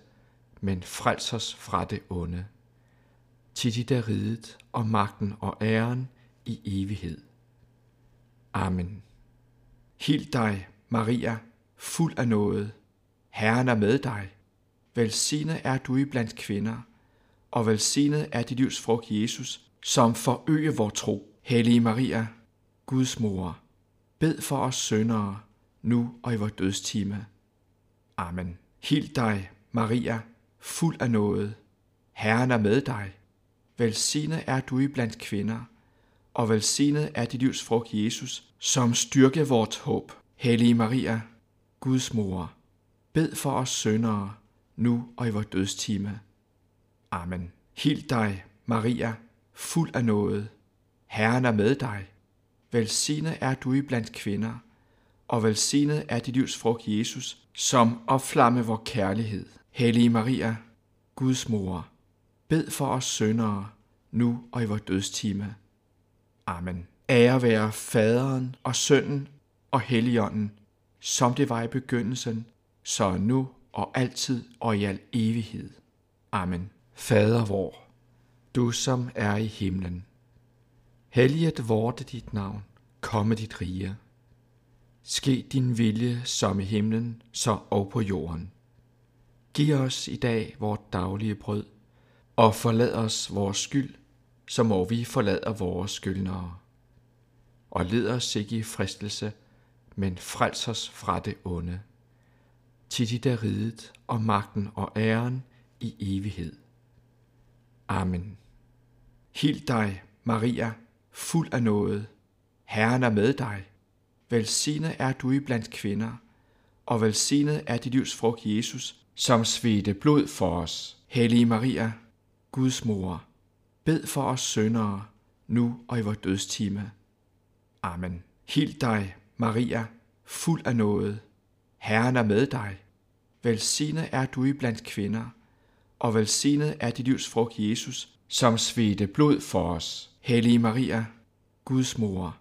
men frels os fra det onde. Til dit er riget og magten og æren i evighed. Amen. Hild dig, Maria, fuld af noget. Herren er med dig. Velsignet er du i blandt kvinder, og velsignet er dit livs frugt, Jesus, som forøger vor tro. Hellige Maria, Guds mor, bed for os syndere, nu og i vor dødstime. Amen. Hild dig, Maria, fuld af noget. Herren er med dig. Velsignet er du i blandt kvinder, og velsignet er dit livs frugt, Jesus, som styrke vort håb. Hellige Maria, Guds mor, bed for os syndere, nu og i vores dødstime. Amen. Hild dig, Maria, fuld af noget. Herren er med dig. Velsignet er du i blandt kvinder, og velsignet er dit livs frugt, Jesus, som opflamme vor kærlighed. Hellige Maria, Guds mor, bed for os syndere, nu og i vores dødstime. Amen. Ære være faderen og sønnen og helligånden, som det var i begyndelsen, så nu og altid og i al evighed. Amen. Fader vor, du som er i himlen. Helliget vorte dit navn, komme dit rige. Ske din vilje som i himlen, så og på jorden. Giv os i dag vort daglige brød, og forlad os vores skyld, så må vi forlade vores skyldnere. Og led os ikke i fristelse, men frels os fra det onde. Til dit er riget og magten og æren i evighed. Amen. Hild dig, Maria, fuld af noget. Herren er med dig. Velsignet er du i blandt kvinder, og velsignet er dit livs frugt, Jesus, som svedte blod for os. Hellige Maria, Guds mor, bed for os syndere, nu og i vores dødstime. Amen. Hild dig, Maria, fuld af noget. Herren er med dig. Velsignet er du i blandt kvinder, og velsignet er dit livs frugt, Jesus, som svedte blod for os. Hellige Maria, Guds mor,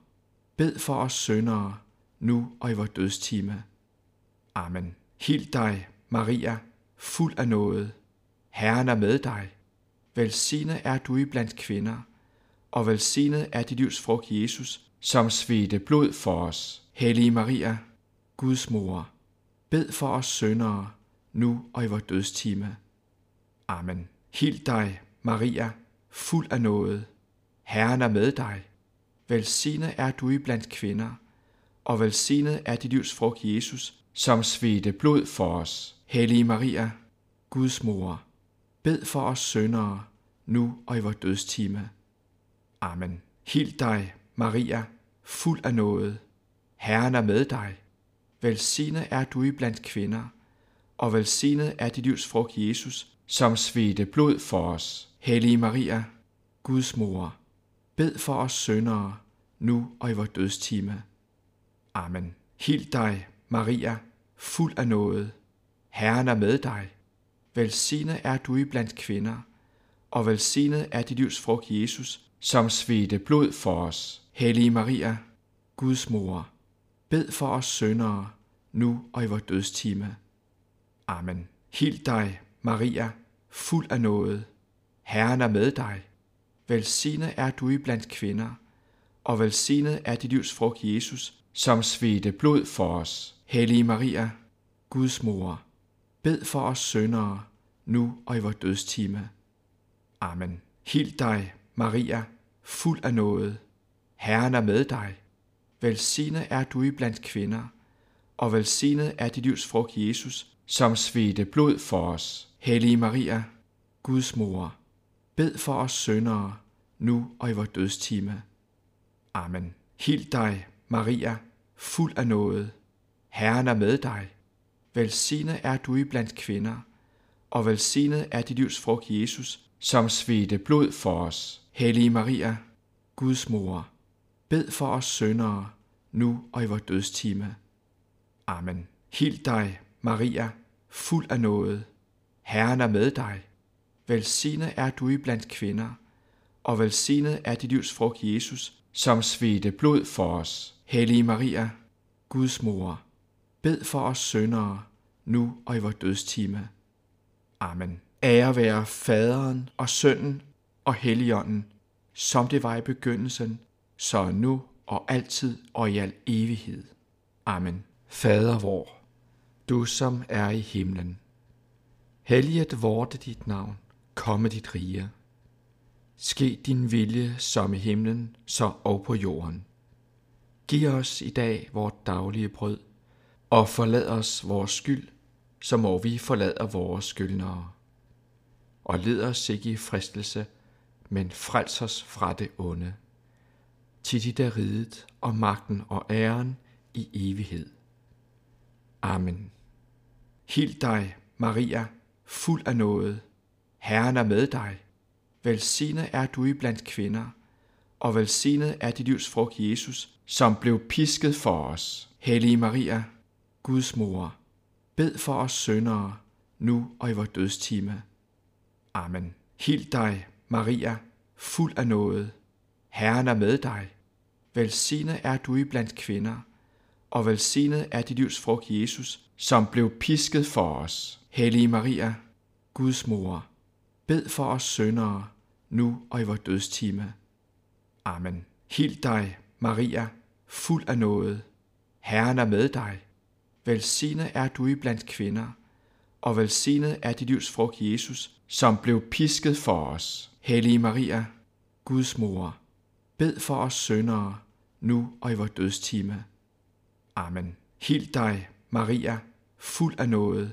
bed for os syndere, nu og i vores dødstime. Amen. Hild dig, Maria, fuld af noget. Herren er med dig. Velsignet er du i blandt kvinder, og velsignet er dit livs frugt, Jesus, som svedte blod for os. Hellige Maria, Guds mor, bed for os syndere, nu og i vores dødstime. Amen. Hild dig, Maria, fuld af noget. Herren er med dig. Velsignet er du i blandt kvinder, og velsignet er dit livs frugt, Jesus, som svedte blod for os. Hellige Maria, Guds mor, bed for os syndere, nu og i vores dødstime. Amen. Hild dig, Maria, fuld af noget. Herren er med dig. Velsignet er du i blandt kvinder, og velsignet er dit livs frugt, Jesus, som svedte blod for os. Hellige Maria, Guds mor, bed for os syndere, nu og i vores dødstime. Amen. Hild dig, Maria, fuld af nåde. Herren er med dig. Velsignet er du iblandt kvinder, og velsignet er dit livs frugt, Jesus, som svedte blod for os. Hellige Maria, Guds mor, bed for os syndere, nu og i vores dødstime. Amen. Hild dig, Maria, fuld af nåde. Herren er med dig. Velsignet er du iblandt kvinder, og velsignet er dit livs frugt, Jesus, som svedte blod for os. Hellige Maria, Guds mor, bed for os syndere, nu og i vores dødstime. Amen. Hil dig, Maria, fuld af nåde. Herren er med dig. Velsignet er du iblandt kvinder, og velsignet er dit livs frugt, Jesus, som svedte blod for os. Hellige Maria, Guds mor, bed for os syndere, nu og i vores dødstime. Amen. Hil dig, Maria, fuld af nåde. Herren er med dig. Velsignet er du iblandt kvinder, og velsignet er dit livs frugt, Jesus, som svedte blod for os. Hellige Maria, Guds mor, bed for os syndere, nu og i vores dødstime. Amen. Hil dig, Maria, fuld af nåde. Herren er med dig. Velsignet er du iblandt kvinder, og velsignet er dit livs frugt, Jesus, som svedte blod for os. Hellige Maria, Guds mor, bed for os syndere, nu og i vores dødstime. Amen. Ære være faderen og sønnen og helligånden, som det var i begyndelsen, så nu og altid og i al evighed. Amen. Fader vor, du som er i himlen. Helliget vorte dit navn, komme dit rige. Ske din vilje som i himlen, så og på jorden. Giv os i dag vort daglige brød, og forlad os vores skyld, som må vi forlader vores skyldnere. Og led os ikke i fristelse, men frels os fra det onde. Til dit er riget og magten og æren i evighed. Amen. Hil dig, Maria, fuld af nåde. Herren er med dig. Velsignet er du iblandt kvinder, og velsignet er dit livs frugt, Jesus, som blev pisket for os. Hellige Maria, Guds mor, bed for os syndere, nu og i vores dødstime. Amen. Hil dig, Maria, fuld af nåde. Herren er med dig. Velsignet er du iblandt kvinder, og velsignet er dit livs frugt, Jesus, som blev pisket for os. Hellige Maria, Guds mor, bed for os syndere, nu og i vores dødstime. Amen. Hil dig, Maria, fuld af nåde. Herren er med dig. Velsignet er du iblandt kvinder, og velsignet er dit livs frugt, Jesus, som blev pisket for os. Hellige Maria, Guds mor, bed for os syndere, nu og i vores dødstime. Amen. Hil dig, Maria, fuld af nåde.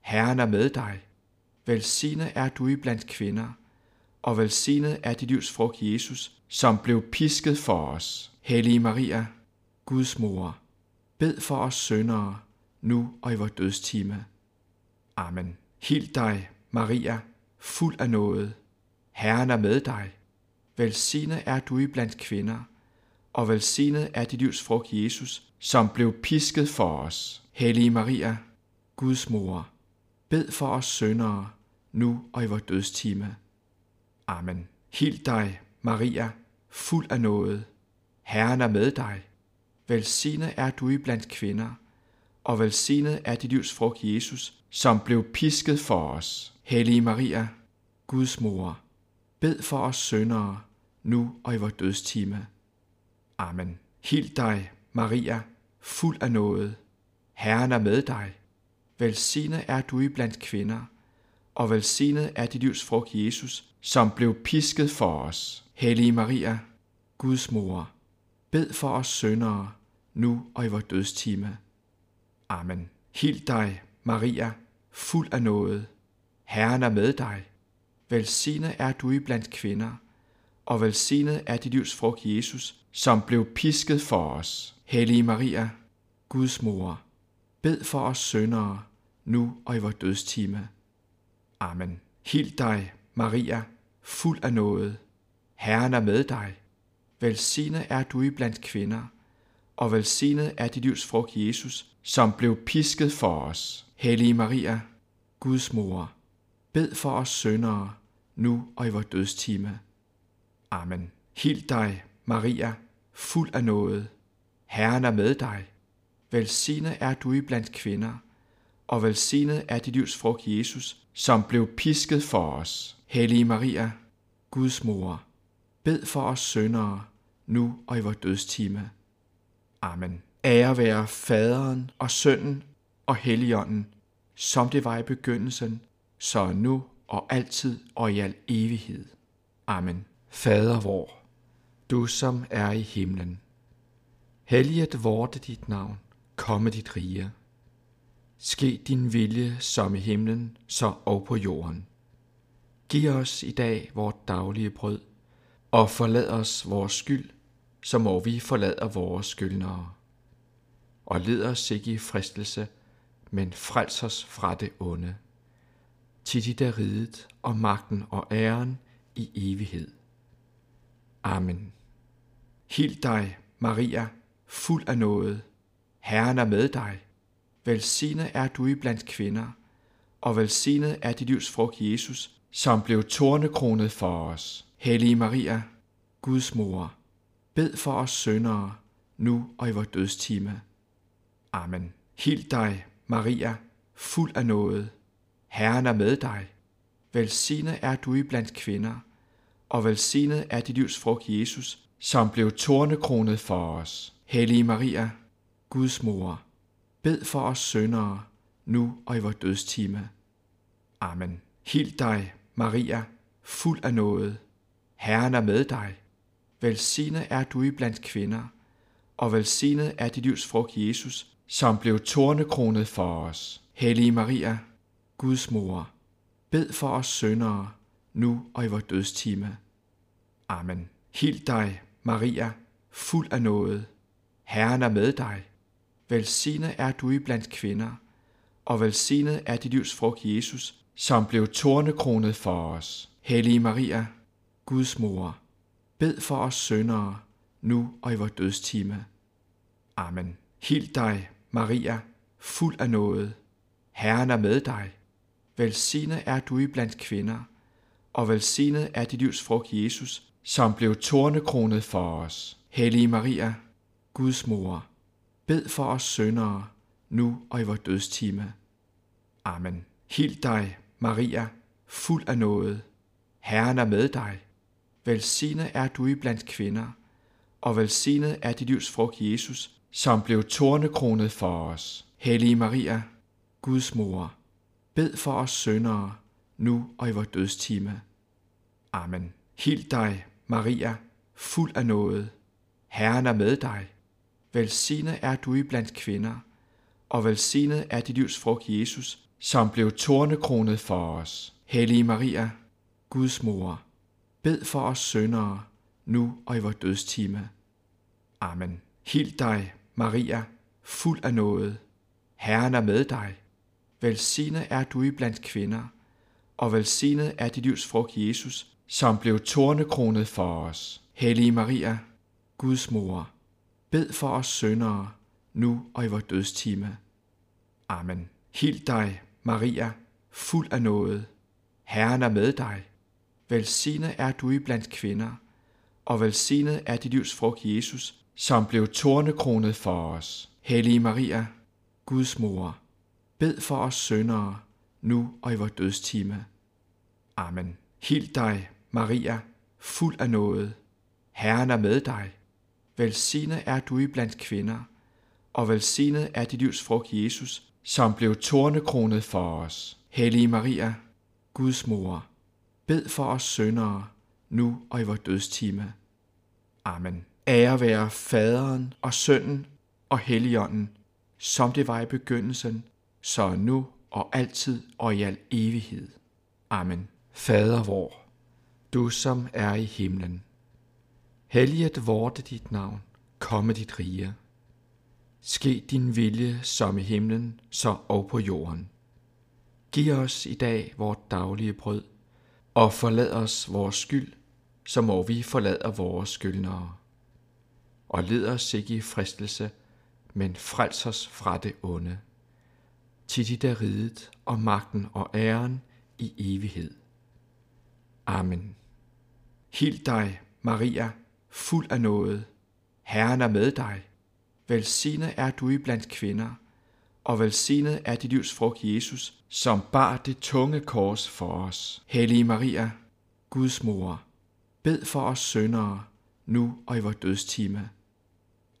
Herren er med dig. Velsignet er du iblandt kvinder, og velsignet er dit livs frugt, Jesus, som blev pisket for os. Hellige Maria, Guds mor, bed for os syndere, nu og i vores dødstime. Amen. Hil dig, Maria, fuld af nåde. Herren er med dig. Velsignet er du iblandt kvinder, og velsignet er dit livs frugt, Jesus, som blev pisket for os. Hellige Maria, Guds mor, bed for os syndere, nu og i vores dødstime. Amen. Hil dig, Maria, fuld af nåde. Herren er med dig. Velsignet er du iblandt kvinder, og velsignet er dit livs frugt, Jesus, som blev pisket for os. Hellige Maria, Guds mor, bed for os syndere, nu og i vores dødstime. Amen. Hil dig, Maria, fuld af nåde. Herren er med dig. Velsignet er du iblandt kvinder, og velsignet er dit livs frugt, Jesus, som blev pisket for os. Hellige Maria, Guds mor, bed for os syndere, nu og i vores dødstime. Amen. Hil dig, Maria, fuld af nåde. Herren er med dig. Velsignet er du iblandt kvinder, og velsignet er dit livs frugt, Jesus, som blev pisket for os. Hellige Maria, Guds mor, bed for os syndere, nu og i vores dødstime. Amen. Hil dig, Maria, fuld af nåde. Herren er med dig. Velsignet er du iblandt kvinder, og velsignet er dit livs frugt, Jesus, som blev pisket for os. Hellige Maria, Guds mor, bed for os syndere, nu og i vores dødstime. Amen. Hil dig, Maria, fuld af nåde. Herren er med dig. Velsignet er du i blandt kvinder, og velsignet er dit livs frugt, Jesus, som blev pisket for os. Hellige Maria, Guds mor, bed for os syndere, nu og i vores dødstime. Amen. Ære være faderen og sønnen og helligånden, som det var i begyndelsen, så nu og altid og i al evighed. Amen. Fader vor, du som er i himlen. Helliget vorte dit navn, komme dit rige. Ske din vilje som i himlen, så og på jorden. Giv os i dag vort daglige brød, og forlad os vores skyld, så må vi forlade vores skyldnere. Og led os ikke i fristelse, men frels os fra det onde. Til dit er riget og magten og æren i evighed. Amen. Hil dig, Maria, fuld af nåde. Herren er med dig. Velsignet er du i blandt kvinder, og velsignet er dit livs frugt, Jesus, som blev tornekronet for os. Hellige Maria, Guds mor, bed for os syndere, nu og i vores dødstime. Amen. Hil dig, Maria, fuld af nåde. Herren er med dig. Velsignet er du i blandt kvinder, og velsignet er dit livs frugt, Jesus, som blev tornekronet for os. Hellige Maria, Guds mor, bed for os syndere, nu og i vores dødstime. Amen. Hil dig, Maria, fuld af nåde. Herren er med dig. Velsignet er du i blandt kvinder, og velsignet er dit livs frugt, Jesus, som blev tornekronet for os. Hellige Maria, Guds mor, bed for os syndere, nu og i vores dødstime. Amen. Hild dig, Maria, fuld af nåde. Herren er med dig. Velsignet er du i blandt kvinder, og velsignet er dit livs frugt, Jesus, som blev tornekronet for os. Hellige Maria, Guds mor, bed for os syndere, nu og i vores dødstime. Amen. Hild dig, Maria, fuld af nåde. Herren er med dig. Velsignet er du i blandt kvinder, og velsignet er dit livs frugt, Jesus, som blev tornekronet for os. Hellige Maria, Guds mor, bed for os syndere, nu og i vores dødstime. Amen. Hil dig, Maria, fuld af nåde. Herren er med dig. Velsignet er du i blandt kvinder, og velsignet er dit livs frugt, Jesus, som blev tornekronet for os. Hellige Maria, Guds mor, bed for os syndere, nu og i vores dødstime. Amen. Hil dig, Maria, fuld af nåde. Herren er med dig. Velsignet er du i blandt kvinder, og velsignet er dit livs frugt, Jesus, som blev tornekronet for os. Hellige Maria, Guds mor, bed for os syndere, nu og i vores dødstime. Amen. Hil dig, Maria, fuld af nåde. Herren er med dig. Velsignet er du i blandt kvinder, og velsignet er dit livs frugt, Jesus, som blev tornekronet for os. Hellige Maria, Guds mor, bed for os syndere, nu og i vores dødstime. Amen. Hild dig, Maria, fuld af nåde. Herren er med dig. Velsignet er du i blandt kvinder, og velsignet er dit livs frugt, Jesus, som blev tornekronet for os. Hellige Maria, Guds mor, bed for os syndere, nu og i vores dødstime. Amen. Hil dig, Maria, fuld af nåde. Herren er med dig. Velsignet er du i blandt kvinder, og velsignet er dit livs frugt, Jesus, som blev tornekronet for os. Hellige Maria, Guds mor, bed for os syndere, nu og i vores dødstime. Amen. Ære være faderen og sønnen og helligånden, som det var i begyndelsen, så nu og altid og i al evighed. Amen. Fader vor, du som er i himlen. Helliget vorte dit navn, komme dit rige. Ske din vilje som i himlen, så og på jorden. Giv os i dag vort daglige brød, og forlad os vores skyld, så må vi forlade vores skyldnere. Og led os ikke i fristelse, men frels os fra det onde. Til dit er riget og magten og æren i evighed. Amen. Hild dig, Maria, fuld af noget. Herren er med dig. Velsignet er du i blandt kvinder, og velsignet er dit livs frugt Jesus, som bar det tunge kors for os. Hellige Maria, Guds mor, bed for os syndere, nu og i vores dødstime.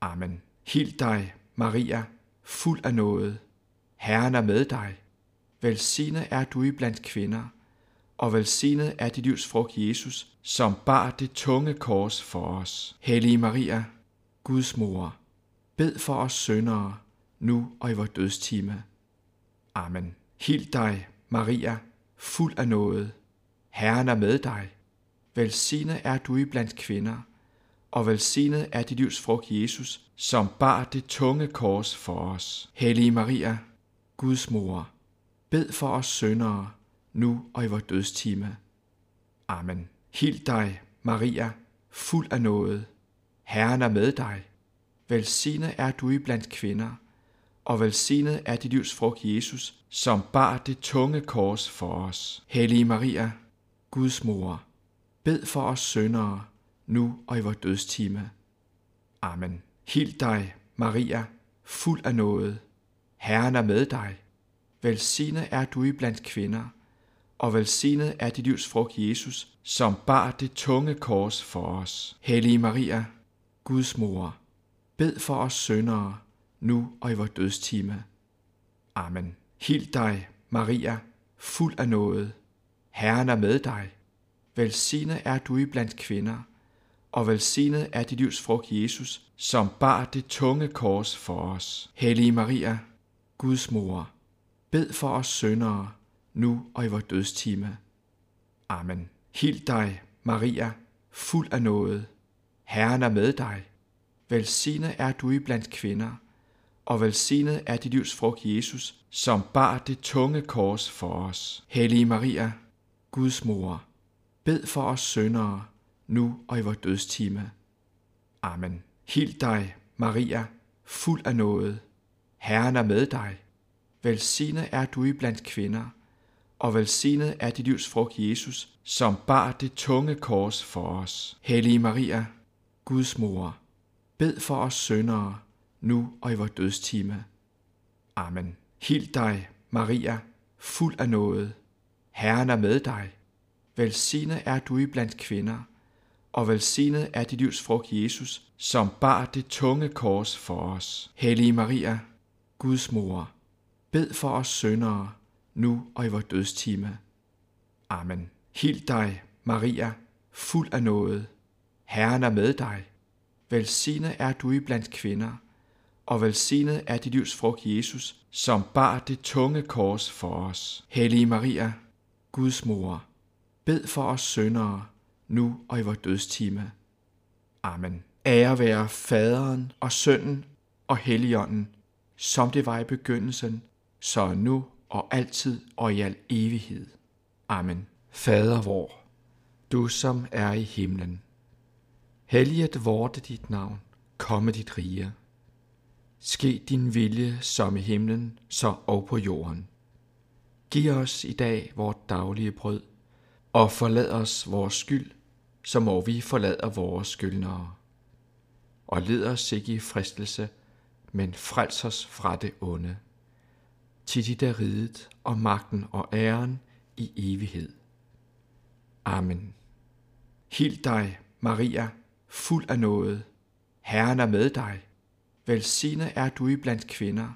Amen. Hil dig, Maria, fuld af noget. Herren er med dig. Velsignet er du i blandt kvinder, og velsignet er dit livs frugt Jesus, som bar det tunge kors for os. Hellige Maria, Guds mor, bed for os syndere, nu og i vores dødstime. Amen. Hil dig, Maria, fuld af noget. Herren er med dig. Velsignet er du i blandt kvinder, og velsignet er dit livs frugt Jesus, som bar det tunge kors for os. Hellige Maria, Guds mor, bed for os syndere, nu og i vores dødstime. Amen. Hild dig, Maria, fuld af noget. Herren er med dig. Velsignet er du i blandt kvinder, og velsignet er dit livs frugt Jesus, som bar det tunge kors for os. Hellige Maria, Guds mor, bed for os syndere, nu og i vores dødstime. Amen. Hil dig, Maria, fuld af noget. Herren er med dig. Velsignet er du i blandt kvinder, og velsignet er dit livs frugt Jesus, som bar det tunge kors for os. Hellige Maria, Guds mor, bed for os syndere, nu og i vores dødstime. Amen. Hil dig, Maria, fuld af noget. Herren er med dig. Velsignet er du i blandt kvinder, og velsignet er dit livs frugt Jesus, som bar det tunge kors for os. Hellige Maria, Guds mor, bed for os syndere, nu og i vores dødstime. Amen. Hild dig, Maria, fuld af noget. Herren er med dig. Velsignet er du i blandt kvinder, og velsignet er dit livs frugt Jesus, som bar det tunge kors for os. Hellige Maria, Guds mor, bed for os syndere, nu og i vores dødstime. Amen. Hil dig, Maria, fuld af noget. Herren er med dig. Velsignet er du i blandt kvinder, og velsignet er dit livs frugt Jesus, som bar det tunge kors for os. Hellige Maria, Guds mor, bed for os syndere, nu og i vores dødstime. Amen. Hil dig, Maria, fuld af noget. Herren er med dig. Velsignet er du i blandt kvinder, og velsignet er dit livs frugt Jesus, som bar det tunge kors for os. Hellige Maria, Guds mor, bed for os syndere, nu og i vores dødstime. Amen. Hild dig, Maria, fuld af noget. Herren er med dig. Velsignet er du i blandt kvinder, og velsignet er dit livs frugt Jesus, som bar det tunge kors for os. Hellige Maria, Guds mor, bed for os syndere, nu og i vores dødstime. Amen. Ære være faderen og sønnen og helligånden, som det var i begyndelsen, så nu og altid og i al evighed. Amen. Fader vor, du som er i himlen. Helliget vorte dit navn, komme dit rige. Ske din vilje som i himlen, så og på jorden. Giv os i dag vort daglige brød, og forlad os vores skyld, så må vi forlade vores skyldnere. Og led os ikke i fristelse, men frels os fra det onde. Til dit er riget og magten og æren i evighed. Amen. Hil dig, Maria, fuld af noget. Herren er med dig. Velsignet er du i blandt kvinder,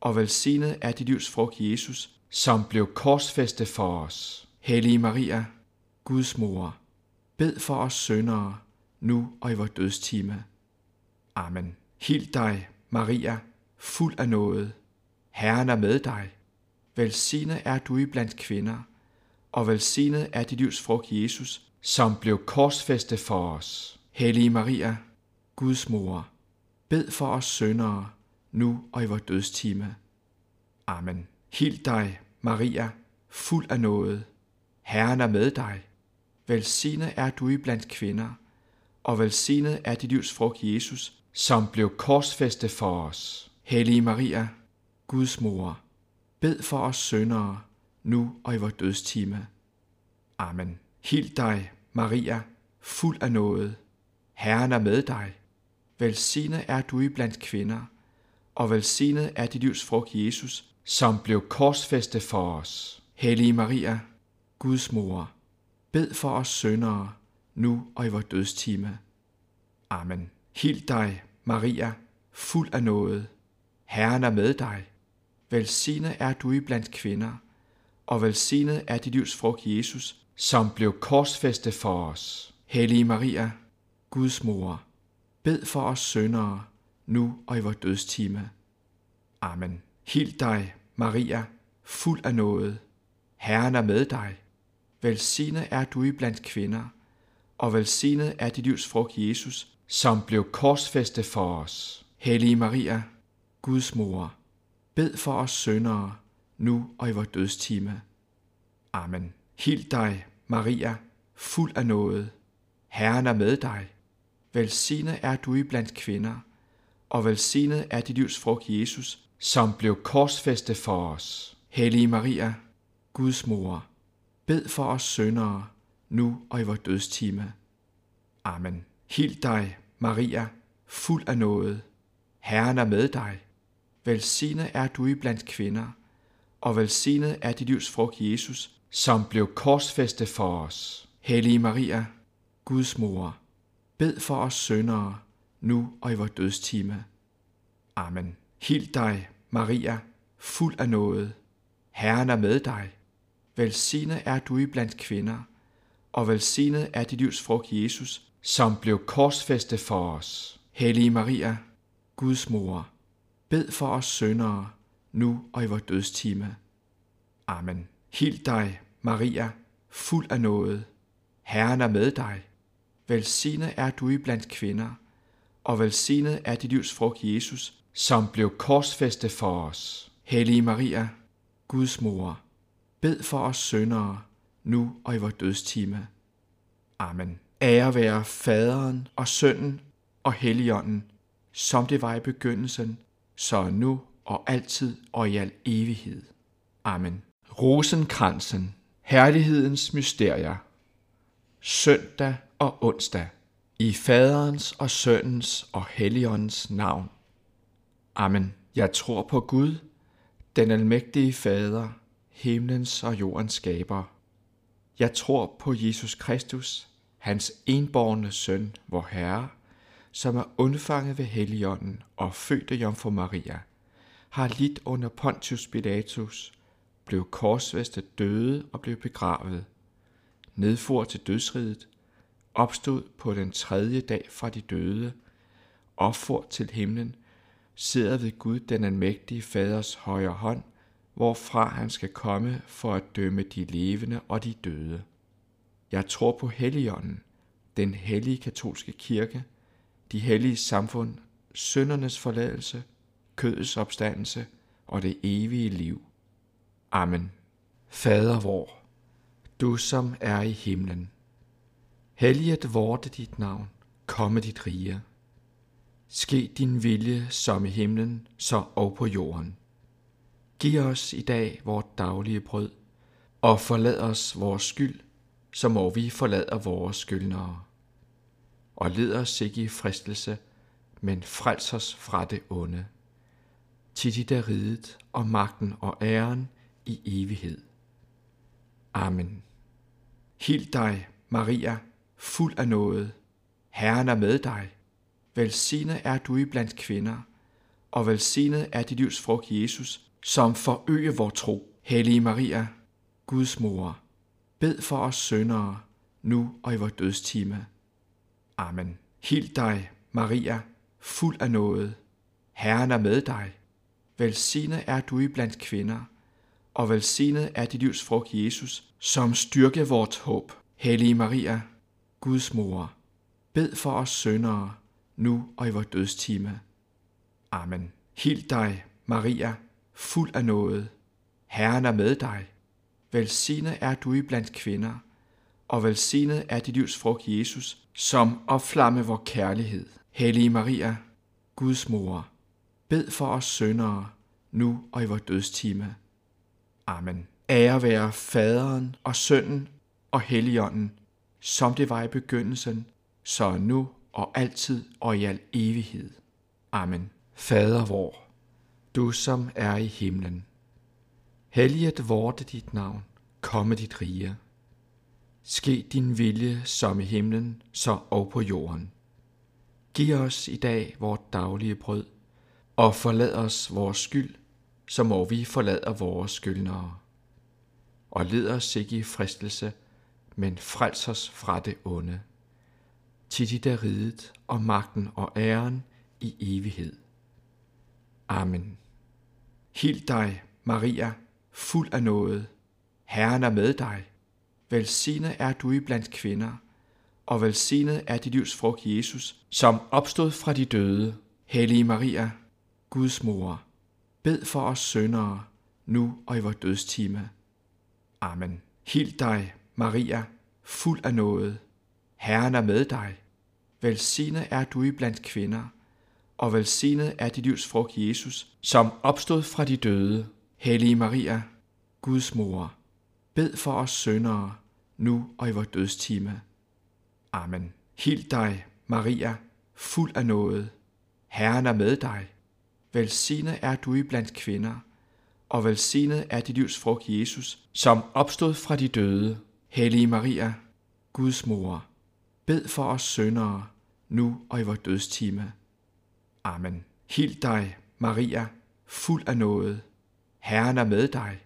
og velsignet er dit livs frugt Jesus, som blev korsfæstet for os. Hellige Maria, Guds mor, bed for os syndere, nu og i vores dødstime. Amen. Hil dig, Maria, fuld af noget. Herren er med dig. Velsignet er du i blandt kvinder, og velsignet er dit livs frugt Jesus, som blev korsfæstet for os. Hellige Maria, Guds mor, bed for os syndere, nu og i vores dødstime. Amen. Hil dig, Maria, fuld af noget. Herren er med dig. Velsignet er du i blandt kvinder, og velsignet er dit livs frugt Jesus, som blev korsfæstet for os. Hellige Maria, Guds mor, bed for os syndere, nu og i vores dødstime. Amen. Hil dig, Maria, fuld af nåde. Herren er med dig. Velsignet er du i blandt kvinder, og velsignet er dit livs frugt, Jesus, som blev korsfæstet for os. Hellige Maria, Guds mor, bed for os syndere, nu og i vores dødstime. Amen. Hild dig, Maria, fuld af nåde. Herren er med dig. Velsignet er du i blandt kvinder, og velsignet er dit livs frugt, Jesus, som blev korsfæstet for os. Hellige Maria, Guds mor, bed for os syndere, nu og i vores dødstime. Amen. Hild dig, Maria, fuld af nåde. Herren er med dig. Velsignet er du i blandt kvinder, og velsignet er dit livs frugt, Jesus, som blev korsfæstet for os. Hellige Maria, Guds mor, bed for os syndere, nu og i vores dødstime. Amen. Hil dig, Maria, fuld af nåde. Herren er med dig. Velsignet er du i blandt kvinder, og velsignet er dit livs frugt, Jesus, som blev korsfæstet for os. Hellige Maria, Guds mor, bed for os syndere, nu og i vores dødstime. Amen. Hil dig, Maria, fuld af nåde. Herren er med dig. Velsignet er du i blandt kvinder, og velsignet er dit livs frugt, Jesus, som blev korsfæstet for os. Hellige Maria, Guds mor, bed for os syndere, nu og i vores dødstime. Amen. Hil dig, Maria, fuld af nåde. Herren er med dig. Velsignet er du i blandt kvinder, og velsignet er dit livs frugt, Jesus, som blev korsfæstet for os. Hellige Maria, Guds mor, bed for os syndere, nu og i vores dødstime. Amen. Hil dig, Maria, fuld af nåde. Herren er med dig. Velsignet er du i blandt kvinder, og velsignet er dit livs frugt, Jesus, som blev korsfæstet for os. Hellige Maria, Guds mor, bed for os syndere, nu og i vores dødstime. Amen. Ære være faderen og sønnen og helligånden, som det var i begyndelsen, så nu og altid og i al evighed. Amen. Rosenkransen, herlighedens mysterier, søndag og onsdag, i faderens og sønnens og helligåndens navn. Amen. Jeg tror på Gud, den almægtige Fader, himlens og jordens skaber. Jeg tror på Jesus Kristus, hans enborgne søn, vor Herre, som er undfanget ved Helligånden og født af Jomfru Maria, har lidt under Pontius Pilatus, blev korsfæstet døde og blev begravet, nedfor til dødsriget, opstod på den tredje dag fra de døde, opfor til himlen, sidder ved Gud den almægtige faders højre hånd, hvorfra han skal komme for at dømme de levende og de døde. Jeg tror på Helligånden, den hellige katolske kirke, de hellige samfund, syndernes forladelse, kødets opstandelse og det evige liv. Amen. Fader vor, du som er i himlen, helliget vorte dit navn, komme dit rige. Ske din vilje som i himlen, så og på jorden. Giv os i dag vort daglige brød, og forlad os vores skyld, så må vi forlader vores skyldnere. Og led os ikke i fristelse, men frels os fra det onde. Til dit er ridet, og magten og æren i evighed. Amen. Hild dig, Maria, fuld af nåde. Herren er med dig. Velsignet er du i blandt kvinder, og velsignet er dit livs frugt, Jesus, som forøge vor tro. Hellige Maria, Guds mor, bed for os syndere, nu og i vores dødstime. Amen. Hild dig, Maria, fuld af nåde. Herren er med dig. Velsignet er du i blandt kvinder, og velsignet er dit livs frugt, Jesus, som styrke vort håb. Hellige Maria, Guds mor, bed for os syndere, nu og i vores dødstime. Amen. Hild dig, Maria, fuld af noget. Herren er med dig. Velsignet er du i blandt kvinder, og velsignet er dit livs frugt, Jesus, som opflamme vor kærlighed. Hellige Maria, Guds mor, bed for os syndere, nu og i vores dødstime. Amen. Ære være faderen og sønnen og helligånden, som det var i begyndelsen, så nu og altid og i al evighed. Amen. Fader vor, du som er i himlen. Helliget vorte dit navn, komme dit rige. Ske din vilje som i himlen, så og på jorden. Giv os i dag vort daglige brød, og forlad os vores skyld, som må vi forlader vores skyldnere. Og led os ikke i fristelse, men frels os fra det onde. Til dit er ridet, og magten og æren i evighed. Amen. Hild dig, Maria, fuld af noget. Herren er med dig. Velsignet er du i blandt kvinder, og velsignet er dit livs frugt Jesus, som opstod fra de døde. Hellige Maria, Guds mor, bed for os syndere, nu og i vores dødstime. Amen. Hild dig, Maria, fuld af noget. Herren er med dig. Velsignet er du i blandt kvinder, og velsignet er dit livs frugt Jesus, som opstod fra de døde. Hellige Maria, Guds mor, bed for os syndere, nu og i vores dødstime. Amen. Hild dig, Maria, fuld af noget. Herren er med dig. Velsignet er du i blandt kvinder, og velsignet er dit livs frugt Jesus, som opstod fra de døde. Hellige Maria, Guds mor, bed for os syndere, nu og i vores dødstime. Amen. Hild dig, Maria, fuld af noget. Herren er med dig.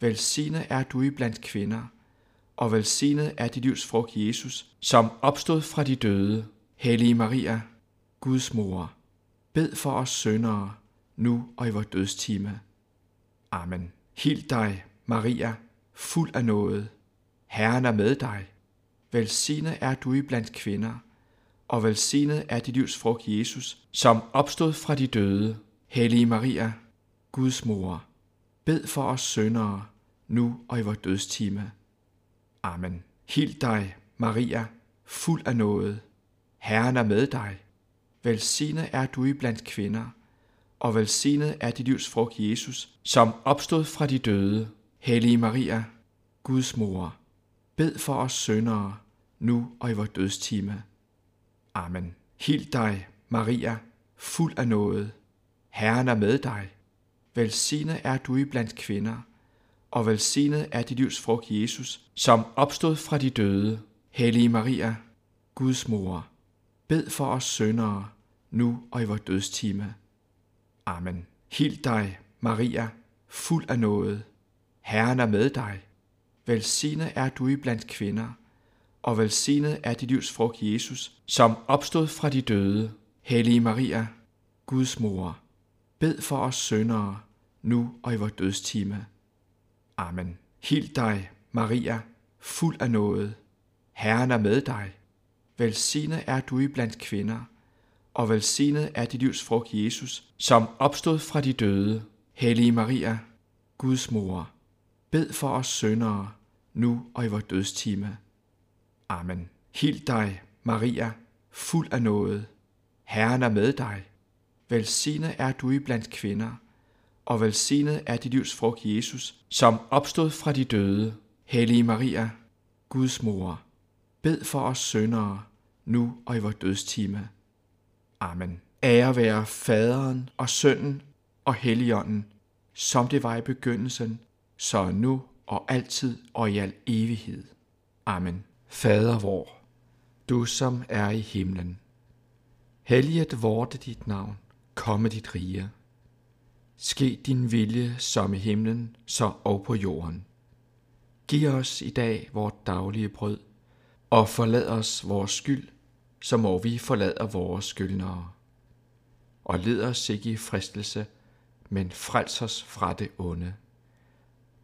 Velsignet er du i blandt kvinder, og velsignet er dit livs frugt Jesus, som opstod fra de døde. Hellige Maria, Guds mor, bed for os syndere, nu og i vores dødstime. Amen. Hild dig, Maria, fuld af noget. Herren er med dig. Velsignet er du i blandt kvinder, og velsignet er dit livs frugt Jesus, som opstod fra de døde. Hellige Maria, Guds mor, bed for os syndere, nu og i vores dødstime. Amen. Hild dig, Maria, fuld af noget. Herren er med dig. Velsignet er du i blandt kvinder, og velsignet er dit livs frugt Jesus, som opstod fra de døde. Hellige Maria, Guds mor, bed for os syndere, nu og i vores dødstime. Amen. Hild dig, Maria, fuld af noget. Herren er med dig. Velsignet er du i blandt kvinder, og velsignet er dit livs frugt Jesus, som opstod fra de døde. Hellige Maria, Guds mor, bed for os syndere, nu og i vores dødstime. Amen. Hild dig, Maria, fuld af noget. Herren er med dig. Velsignet er du i blandt kvinder, og velsignet er dit livs frugt Jesus, som opstod fra de døde. Hellige Maria, Guds mor, bed for os syndere, nu og i vores dødstime. Amen. Hil dig, Maria, fuld af noget. Herren er med dig. Velsignet er du i blandt kvinder, og velsignet er dit livs frugt Jesus, som opstod fra de døde. Hellige Maria, Guds mor, bed for os syndere, nu og i vores dødstime. Amen. Hild dig, Maria, fuld af noget. Herren er med dig. Velsignet er du i blandt kvinder, og velsignet er dit livs frugt Jesus, som opstod fra de døde. Hellige Maria, Guds mor, bed for os syndere, nu og i vores dødstime. Amen. Ære være faderen og sønnen og helligånden, som det var i begyndelsen, så nu og altid og i al evighed. Amen. Fader vor, du som er i himlen. Helliget vorte dit navn, komme dit rige. Ske din vilje som i himlen, så og på jorden. Giv os i dag vort daglige brød, og forlad os vores skyld, så må vi forlader vores skyldnere. Og led os ikke i fristelse, men frels os fra det onde.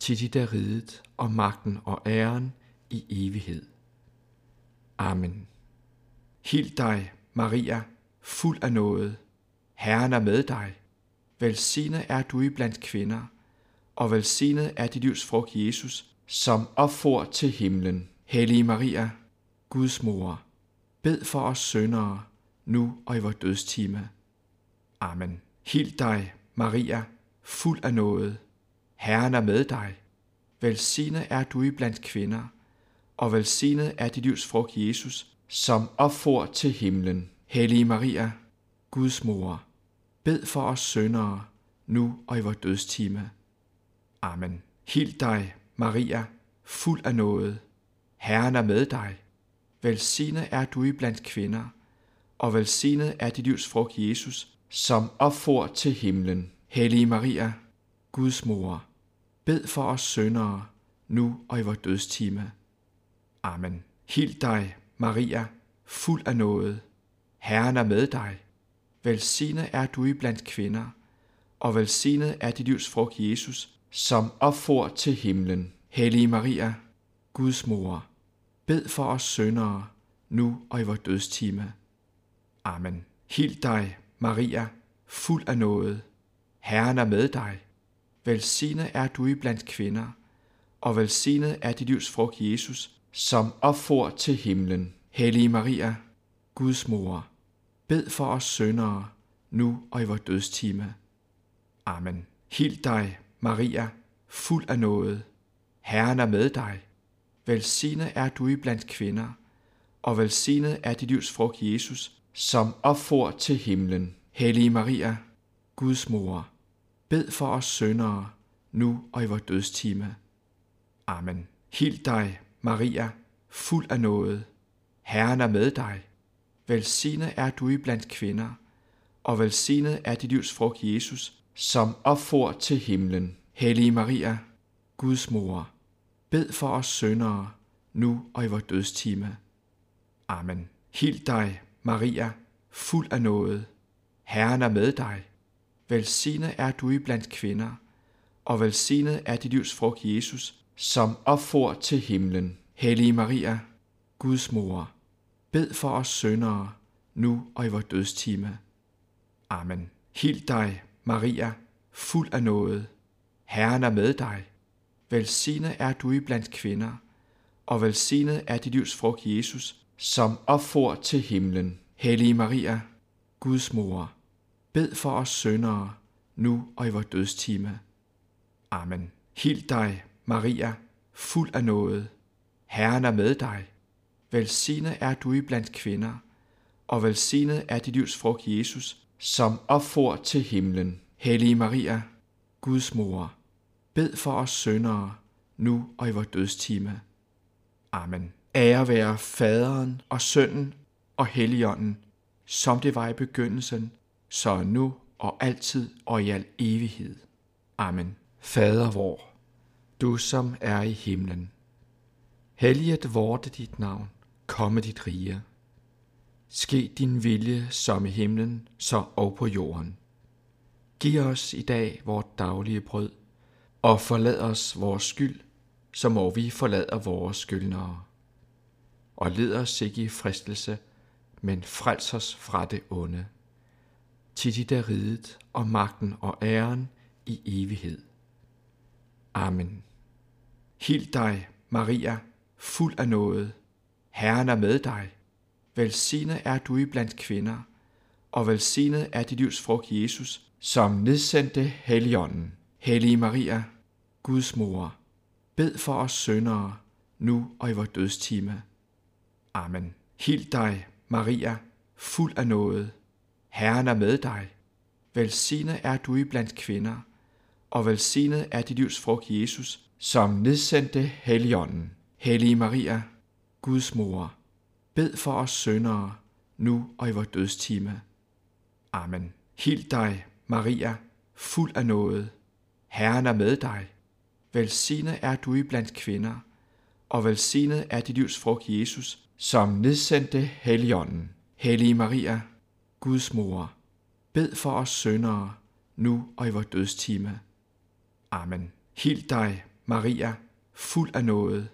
Til dit er riget og magten og æren i evighed. Amen. Hild dig, Maria, fuld af noget. Herren er med dig. Velsignet er du i blandt kvinder, og velsignet er dit livs frugt Jesus, som opfor til himlen. Hellige Maria, Guds mor, bed for os syndere, nu og i vores dødstime. Amen. Hil dig, Maria, fuld af nåde. Herren er med dig. Velsignet er du i blandt kvinder, og velsignet er dit livs frugt, Jesus, som opfor til himlen. Hellige Maria, Guds mor, bed for os syndere, nu og i vores dødstime. Amen. Hil dig, Maria, fuld af nåde. Herren er med dig. Velsignet er du i blandt kvinder, og velsignet er dit livs frugt, Jesus, som opfor til himlen. Hellige Maria, Guds mor, bed for os syndere, nu og i vores dødstime. Amen. Hil dig, Maria, fuld af nåde. Herren er med dig. Velsignet er du i blandt kvinder, og velsignet er dit livs frugt, Jesus, som opfor til himlen. Hellige Maria, Guds mor, bed for os syndere, nu og i vores dødstime. Amen. Hil dig, Maria, fuld af nåde. Herren er med dig. Velsignet er du i blandt kvinder, og velsignet er dit livs frugt, Jesus, som opfor til himlen. Hellige Maria, Guds mor, bed for os syndere, nu og i vores dødstime. Amen. Hil dig, Maria, fuld af nåde. Herren er med dig. Velsignet er du i blandt kvinder, og velsignet er dit livs frugt, Jesus, som opfor til himlen. Hellige Maria, Guds mor, bed for os syndere, nu og i vores dødstime. Amen. Hild dig, Maria, fuld af nåde. Herren er med dig. Velsignet er du i blandt kvinder, og velsignet er dit livs frugt, Jesus, som opfor til himlen. Hellige Maria, Guds mor, bed for os syndere, nu og i vores dødstime. Amen. Hil dig, Maria, fuld af nåde. Herren er med dig. Velsignet er du i blandt kvinder, og velsignet er dit livs frugt, Jesus, som opfor til himlen. Hellige Maria, Guds mor, bed for os syndere, nu og i vores dødstime. Amen. Hil dig, Maria, fuld af nåde. Herren er med dig. Velsignet er du i blandt kvinder, og velsignet er dit livs frugt, Jesus, som opfor til himlen. Hellige Maria, Guds mor, bed for os syndere, nu og i vores dødstime. Amen. Hil dig, Maria, fuld af nåde. Herren er med dig. Velsignet er du i blandt kvinder, og velsignet er dit livs frugt, Jesus, som opfor til himlen. Hellige Maria, Guds mor, bed for os syndere, nu og i vores dødstime. Amen. Ære være faderen og sønnen og helligånden, som det var i begyndelsen, så nu og altid og i al evighed. Amen. Fader vor, du som er i himlen. Helliget vorte dit navn, komme dit rige. Ske din vilje som i himlen, så og på jorden. Giv os i dag vort daglige brød, og forlad os vores skyld, så må vi forlade vores skyldnere. Og led os ikke i fristelse, men frels os fra det onde. Til dit er ridet, og magten og æren i evighed. Amen. Hild dig, Maria, fuld af nåde. Herren er med dig. Velsignet er du i blandt kvinder, og velsignet er dit livs frugt, Jesus, som nedsendte Helligånden. Hellige Maria, Guds mor, bed for os syndere, nu og i vores dødstime. Amen. Hild dig, Maria, fuld af nåde. Herren er med dig. Velsignet er du i blandt kvinder, og velsignet er dit livs frugt, Jesus, som nedsendte Helligånden. Hellige Maria, Guds mor, bed for os syndere, nu og i vores dødstime. Amen. Hil dig, Maria, fuld af nåde. Herren er med dig. Velsignet er du i blandt kvinder, og velsignet er dit livs frugt, Jesus, som nedsendte Helligånden. Hellige Maria, Guds mor, bed for os syndere, nu og i vores dødstime. Amen. Hil dig, Maria, fuld af nåde.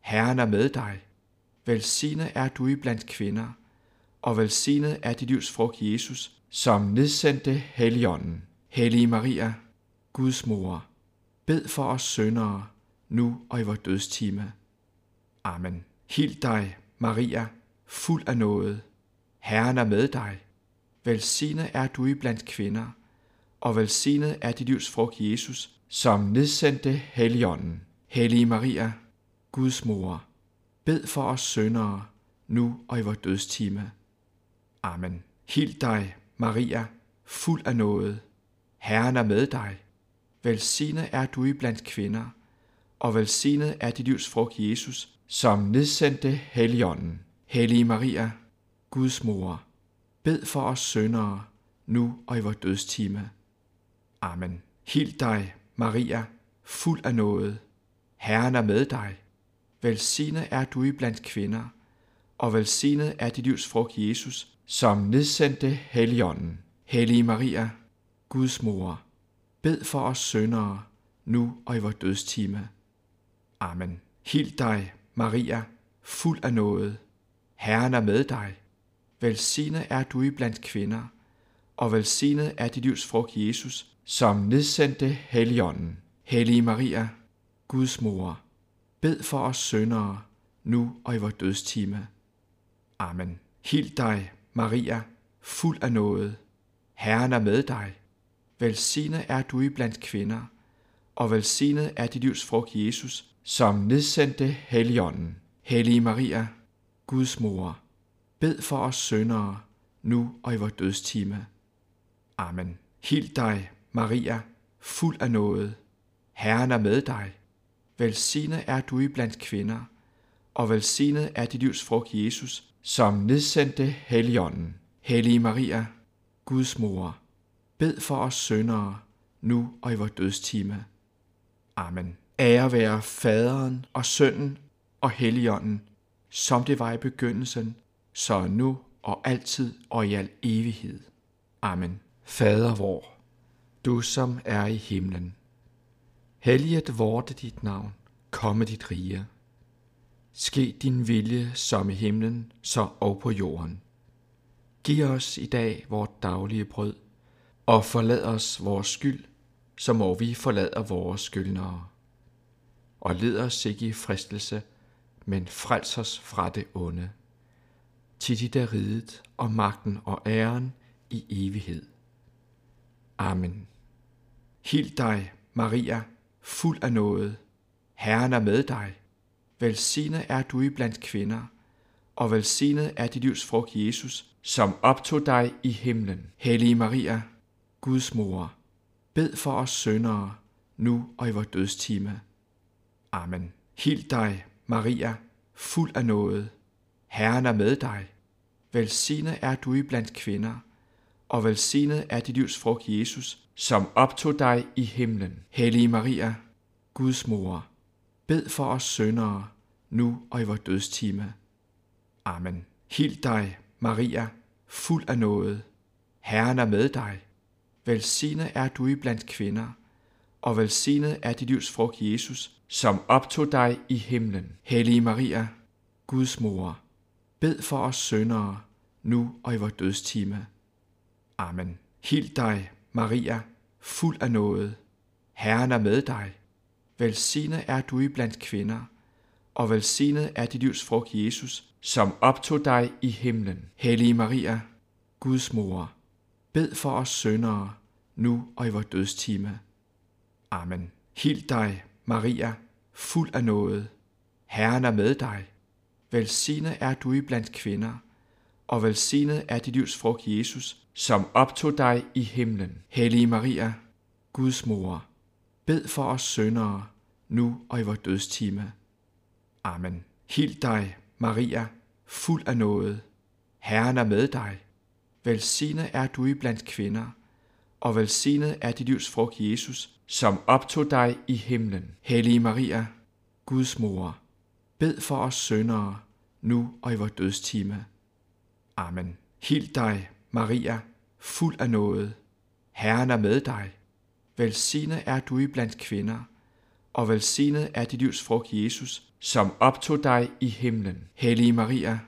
Herren er med dig. Velsignet er du i blandt kvinder, og velsignet er dit livs frugt, Jesus, som nedsendte Helligånden. Hellige Maria, Guds mor, bed for os syndere, nu og i vores dødstime. Amen. Hild dig, Maria, fuld af nåde. Herren er med dig. Velsignet er du i blandt kvinder, og velsignet er dit livs frugt, Jesus, som nedsendte Helligånden. Hellige Maria, Guds mor, bed for os syndere, nu og i vores dødstime. Amen. Hild dig, Maria, fuld af nåde. Herren er med dig. Velsignet er du i blandt kvinder, og velsignet er dit livs frugt, Jesus, som nedsendte Helligånden. Hellige Maria, Guds mor, bed for os syndere, nu og i vores dødstime. Amen. Hild dig, Maria, fuld af nåde. Herren er med dig. Velsignet er du i blandt kvinder, og velsignet er dit livs frugt, Jesus, som nedsendte Helligånden. Hellige Maria, Guds mor, bed for os syndere, nu og i vores dødstime. Amen. Hil dig, Maria, fuld af nåde. Herren er med dig. Velsignet er du i blandt kvinder, og velsignet er dit livs frugt, Jesus, som nedsendte Helligånden. Hellige Maria, Guds mor, bed for os syndere, nu og i vores dødstime. Amen. Hil dig, Maria, fuld af nåde. Herren er med dig. Velsignet er du i blandt kvinder, og velsignet er dit livs frugt, Jesus, som nedsendte Helligånden. Hellige Maria, Guds mor, bed for os syndere, nu og i vores dødstime. Amen. Hil dig, Maria, fuld af nåde. Herren er med dig. Velsignet er du i blandt kvinder, og velsignet er dit livs frugt, Jesus, som nedsendte Helligånden. Hellige Maria, Guds mor, bed for os syndere, nu og i vores dødstime. Amen. Ære være faderen og sønnen og helligånden, som det var i begyndelsen, så nu og altid og i al evighed. Amen. Fader vor, du som er i himlen. Helliget vorte dit navn, komme dit rige. Ske din vilje som i himlen, så og på jorden. Giv os i dag vort daglige brød, og forlad os vores skyld, så må vi forlade vores skyldnere. Og led os ikke i fristelse, men frels os fra det onde. Til dit er riget og magten og æren i evighed. Amen. Hild dig, Maria, fuld af nåde. Herren er med dig. Velsignet er du i blandt kvinder, og velsignet er dit livs frugt, Jesus, som optog dig i himlen. Hellige Maria, Guds mor, bed for os syndere, nu og i vores dødstime. Amen. Hild dig, Maria, fuld af nåde. Herren er med dig. Velsignet er du i blandt kvinder, og velsignet er dit livs frugt, Jesus, som optog dig i himlen. Hellige Maria, Guds mor, bed for os syndere, nu og i vores dødstime. Amen. Hil dig, Maria, fuld af nåde. Herren er med dig. Velsignet er du i blandt kvinder, og velsignet er dit livs frugt, Jesus, som optog dig i himlen. Hellige Maria, Guds mor, bed for os syndere, nu og i vores dødstime. Amen. Hil dig, Maria, fuld af nåde. Herren er med dig. Velsignet er du i blandt kvinder, og velsignet er dit livs frugt, Jesus, som optog dig i himlen. Hellige Maria, Guds mor, bed for os syndere, nu og i vores dødstime. Amen. Hil dig, Maria, fuld af nåde. Herren er med dig. Velsignet er du i blandt kvinder, og velsignet er dit livs frugt, Jesus, som optog dig i himlen. Hellige Maria, Guds mor, bed for os syndere, nu og i vores dødstime. Amen. Hild dig, Maria, fuld af nåde. Herren er med dig. Velsignet er du i blandt kvinder, og velsignet er dit livs frugt, Jesus, som optog dig i himlen. Hellige Maria, Guds mor, bed for os syndere, nu og i vores dødstime. Amen. Hild dig, Maria, fuld af nåde. Herren er med dig. Velsignet er du i blandt kvinder, og velsignet er dit livs frugt, Jesus, som optog dig i himlen. Hellige Maria,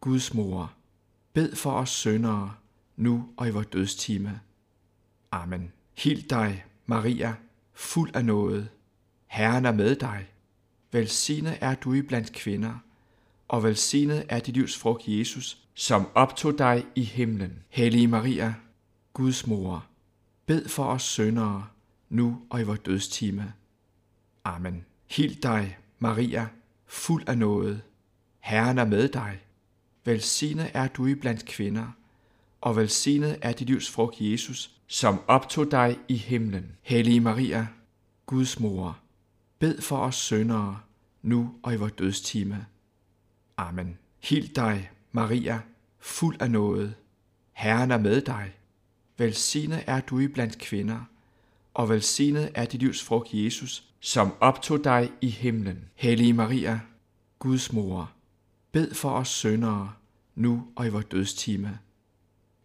Guds mor, bed for os syndere, nu og i vores dødstime. Amen. Hil dig, Maria, fuld af nåde. Herren er med dig. Velsignet er du i blandt kvinder, og velsignet er dit livs frugt, Jesus, som optog dig i himlen. Hellige Maria, Guds mor, bed for os syndere, nu og i vores dødstime. Amen. Hil dig, Maria, fuld af nåde. Herren er med dig. Velsignet er du i blandt kvinder, og velsignet er dit livs frugt, Jesus, som optog dig i himlen. Hellige Maria, Guds mor, bed for os syndere, nu og i vores dødstime. Amen. Hil dig, Maria, fuld af nåde. Herren er med dig. Velsignet er du i blandt kvinder, og velsignet er dit livs frugt, Jesus, som optog dig i himlen. Hellige Maria, Guds mor, bed for os syndere, nu og i vores dødstime.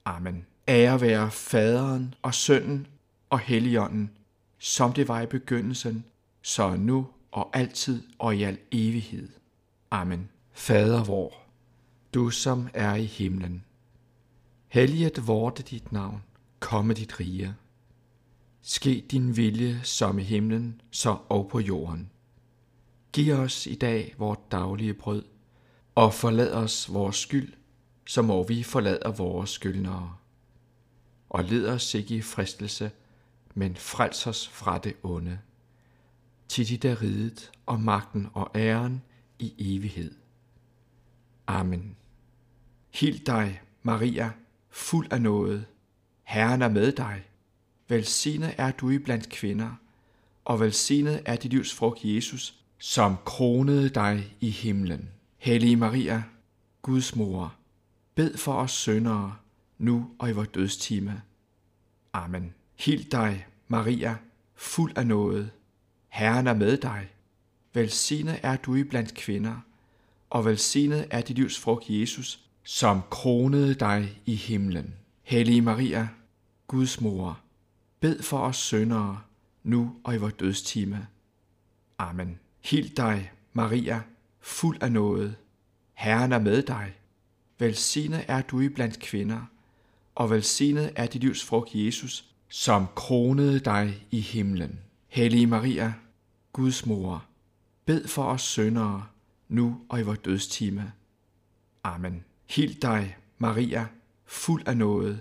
Amen. Ære være faderen og sønnen og helligånden, som det var i begyndelsen, så nu og altid og i al evighed. Amen. Fader vor, du som er i himlen. Helliget vorte dit navn, komme dit rige. Ske din vilje som i himlen, så og på jorden. Giv os i dag vort daglige brød, og forlad os vores skyld, som må vi forlader vores skyldnere. Og led os ikke i fristelse, men frels os fra det onde. Til dit er riget og magten og æren i evighed. Amen. Hil dig, Maria, fuld af nåde. Herren er med dig. Velsignet er du i blandt kvinder, og velsignet er dit livs frugt, Jesus, som kronede dig i himlen. Hellige Maria, Guds mor, bed for os syndere, nu og i vores dødstime. Amen. Hil dig, Maria, fuld af nåde. Herren er med dig. Velsignet er du i blandt kvinder, og velsignet er dit livs frugt, Jesus, som kronede dig i himlen. Hellige Maria, Guds mor, bed for os syndere, nu og i vores dødstime. Amen. Hild dig, Maria, fuld af nåde. Herren er med dig. Velsignet er du i blandt kvinder, og velsignet er dit livs frugt, Jesus, som kronede dig i himlen. Hellige Maria, Guds mor, bed for os syndere, nu og i vores dødstime. Amen. Hild dig, Maria, fuld af nåde.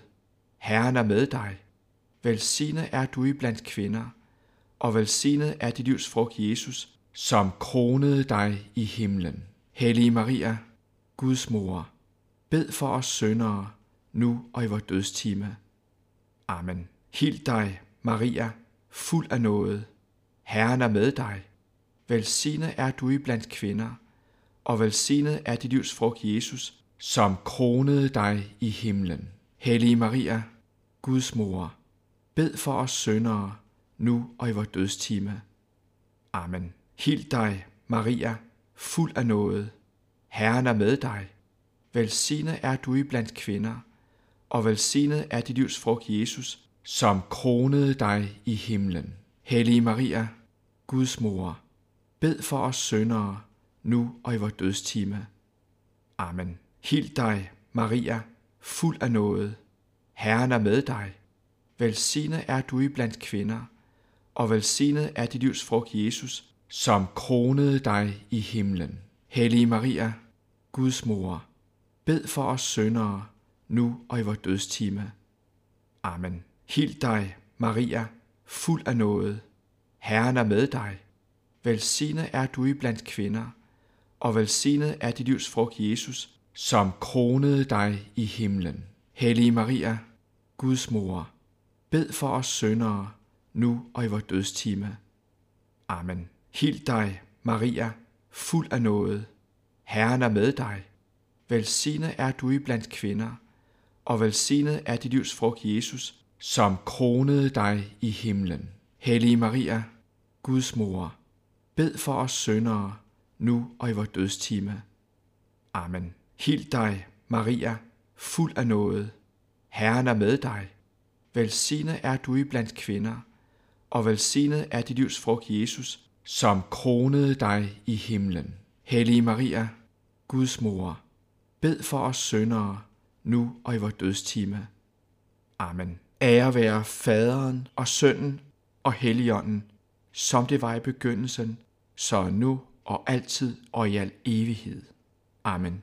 Herren er med dig. Velsignet er du i blandt kvinder, og velsignet er dit livs frugt, Jesus, som kronede dig i himlen. Hellige Maria, Guds mor, bed for os syndere, nu og i vores dødstime. Amen. Hild dig, Maria, fuld af nåde. Herren er med dig. Velsignet er du i blandt kvinder, og velsignet er dit livs frugt, Jesus, som kronede dig i himlen. Hellige Maria, Guds mor, bed for os syndere, nu og i vores dødstime. Amen. Hil dig, Maria, fuld af nåde. Herren er med dig. Velsignet er du i blandt kvinder, og velsignet er dit livs frugt, Jesus, som kronede dig i himlen. Hellige Maria, Guds mor, bed for os syndere, nu og i vores dødstime. Amen. Hil dig, Maria, fuld af nåde. Herren er med dig. Velsignet er du i blandt kvinder, og velsignet er dit livs frugt, Jesus, som kronede dig i himlen. Hellige Maria, Guds mor, bed for os syndere, nu og i vores dødstime. Amen. Hil dig, Maria, fuld af nåde. Herren er med dig. Velsignet er du i blandt kvinder, og velsignet er dit livs frugt, Jesus, som kronede dig i himlen. Hellige Maria, Guds mor, bed for os syndere, nu og i vores dødstime. Amen. Hild dig, Maria, fuld af nåde. Herren er med dig. Velsignet er du i blandt kvinder, og velsignet er dit livs frugt, Jesus, som kronede dig i himlen. Hellige Maria, Guds mor, bed for os syndere, nu og i vores dødstime. Amen. Hil dig, Maria, fuld af nåde. Herren er med dig. Velsignet er du i blandt kvinder, og velsignet er dit livs frugt, Jesus, som kronede dig i himlen. Hellige Maria, Guds mor, bed for os syndere, nu og i vores dødstime. Amen. Ære være faderen og sønnen og helligånden, som det var i begyndelsen, så nu og altid og i al evighed. Amen.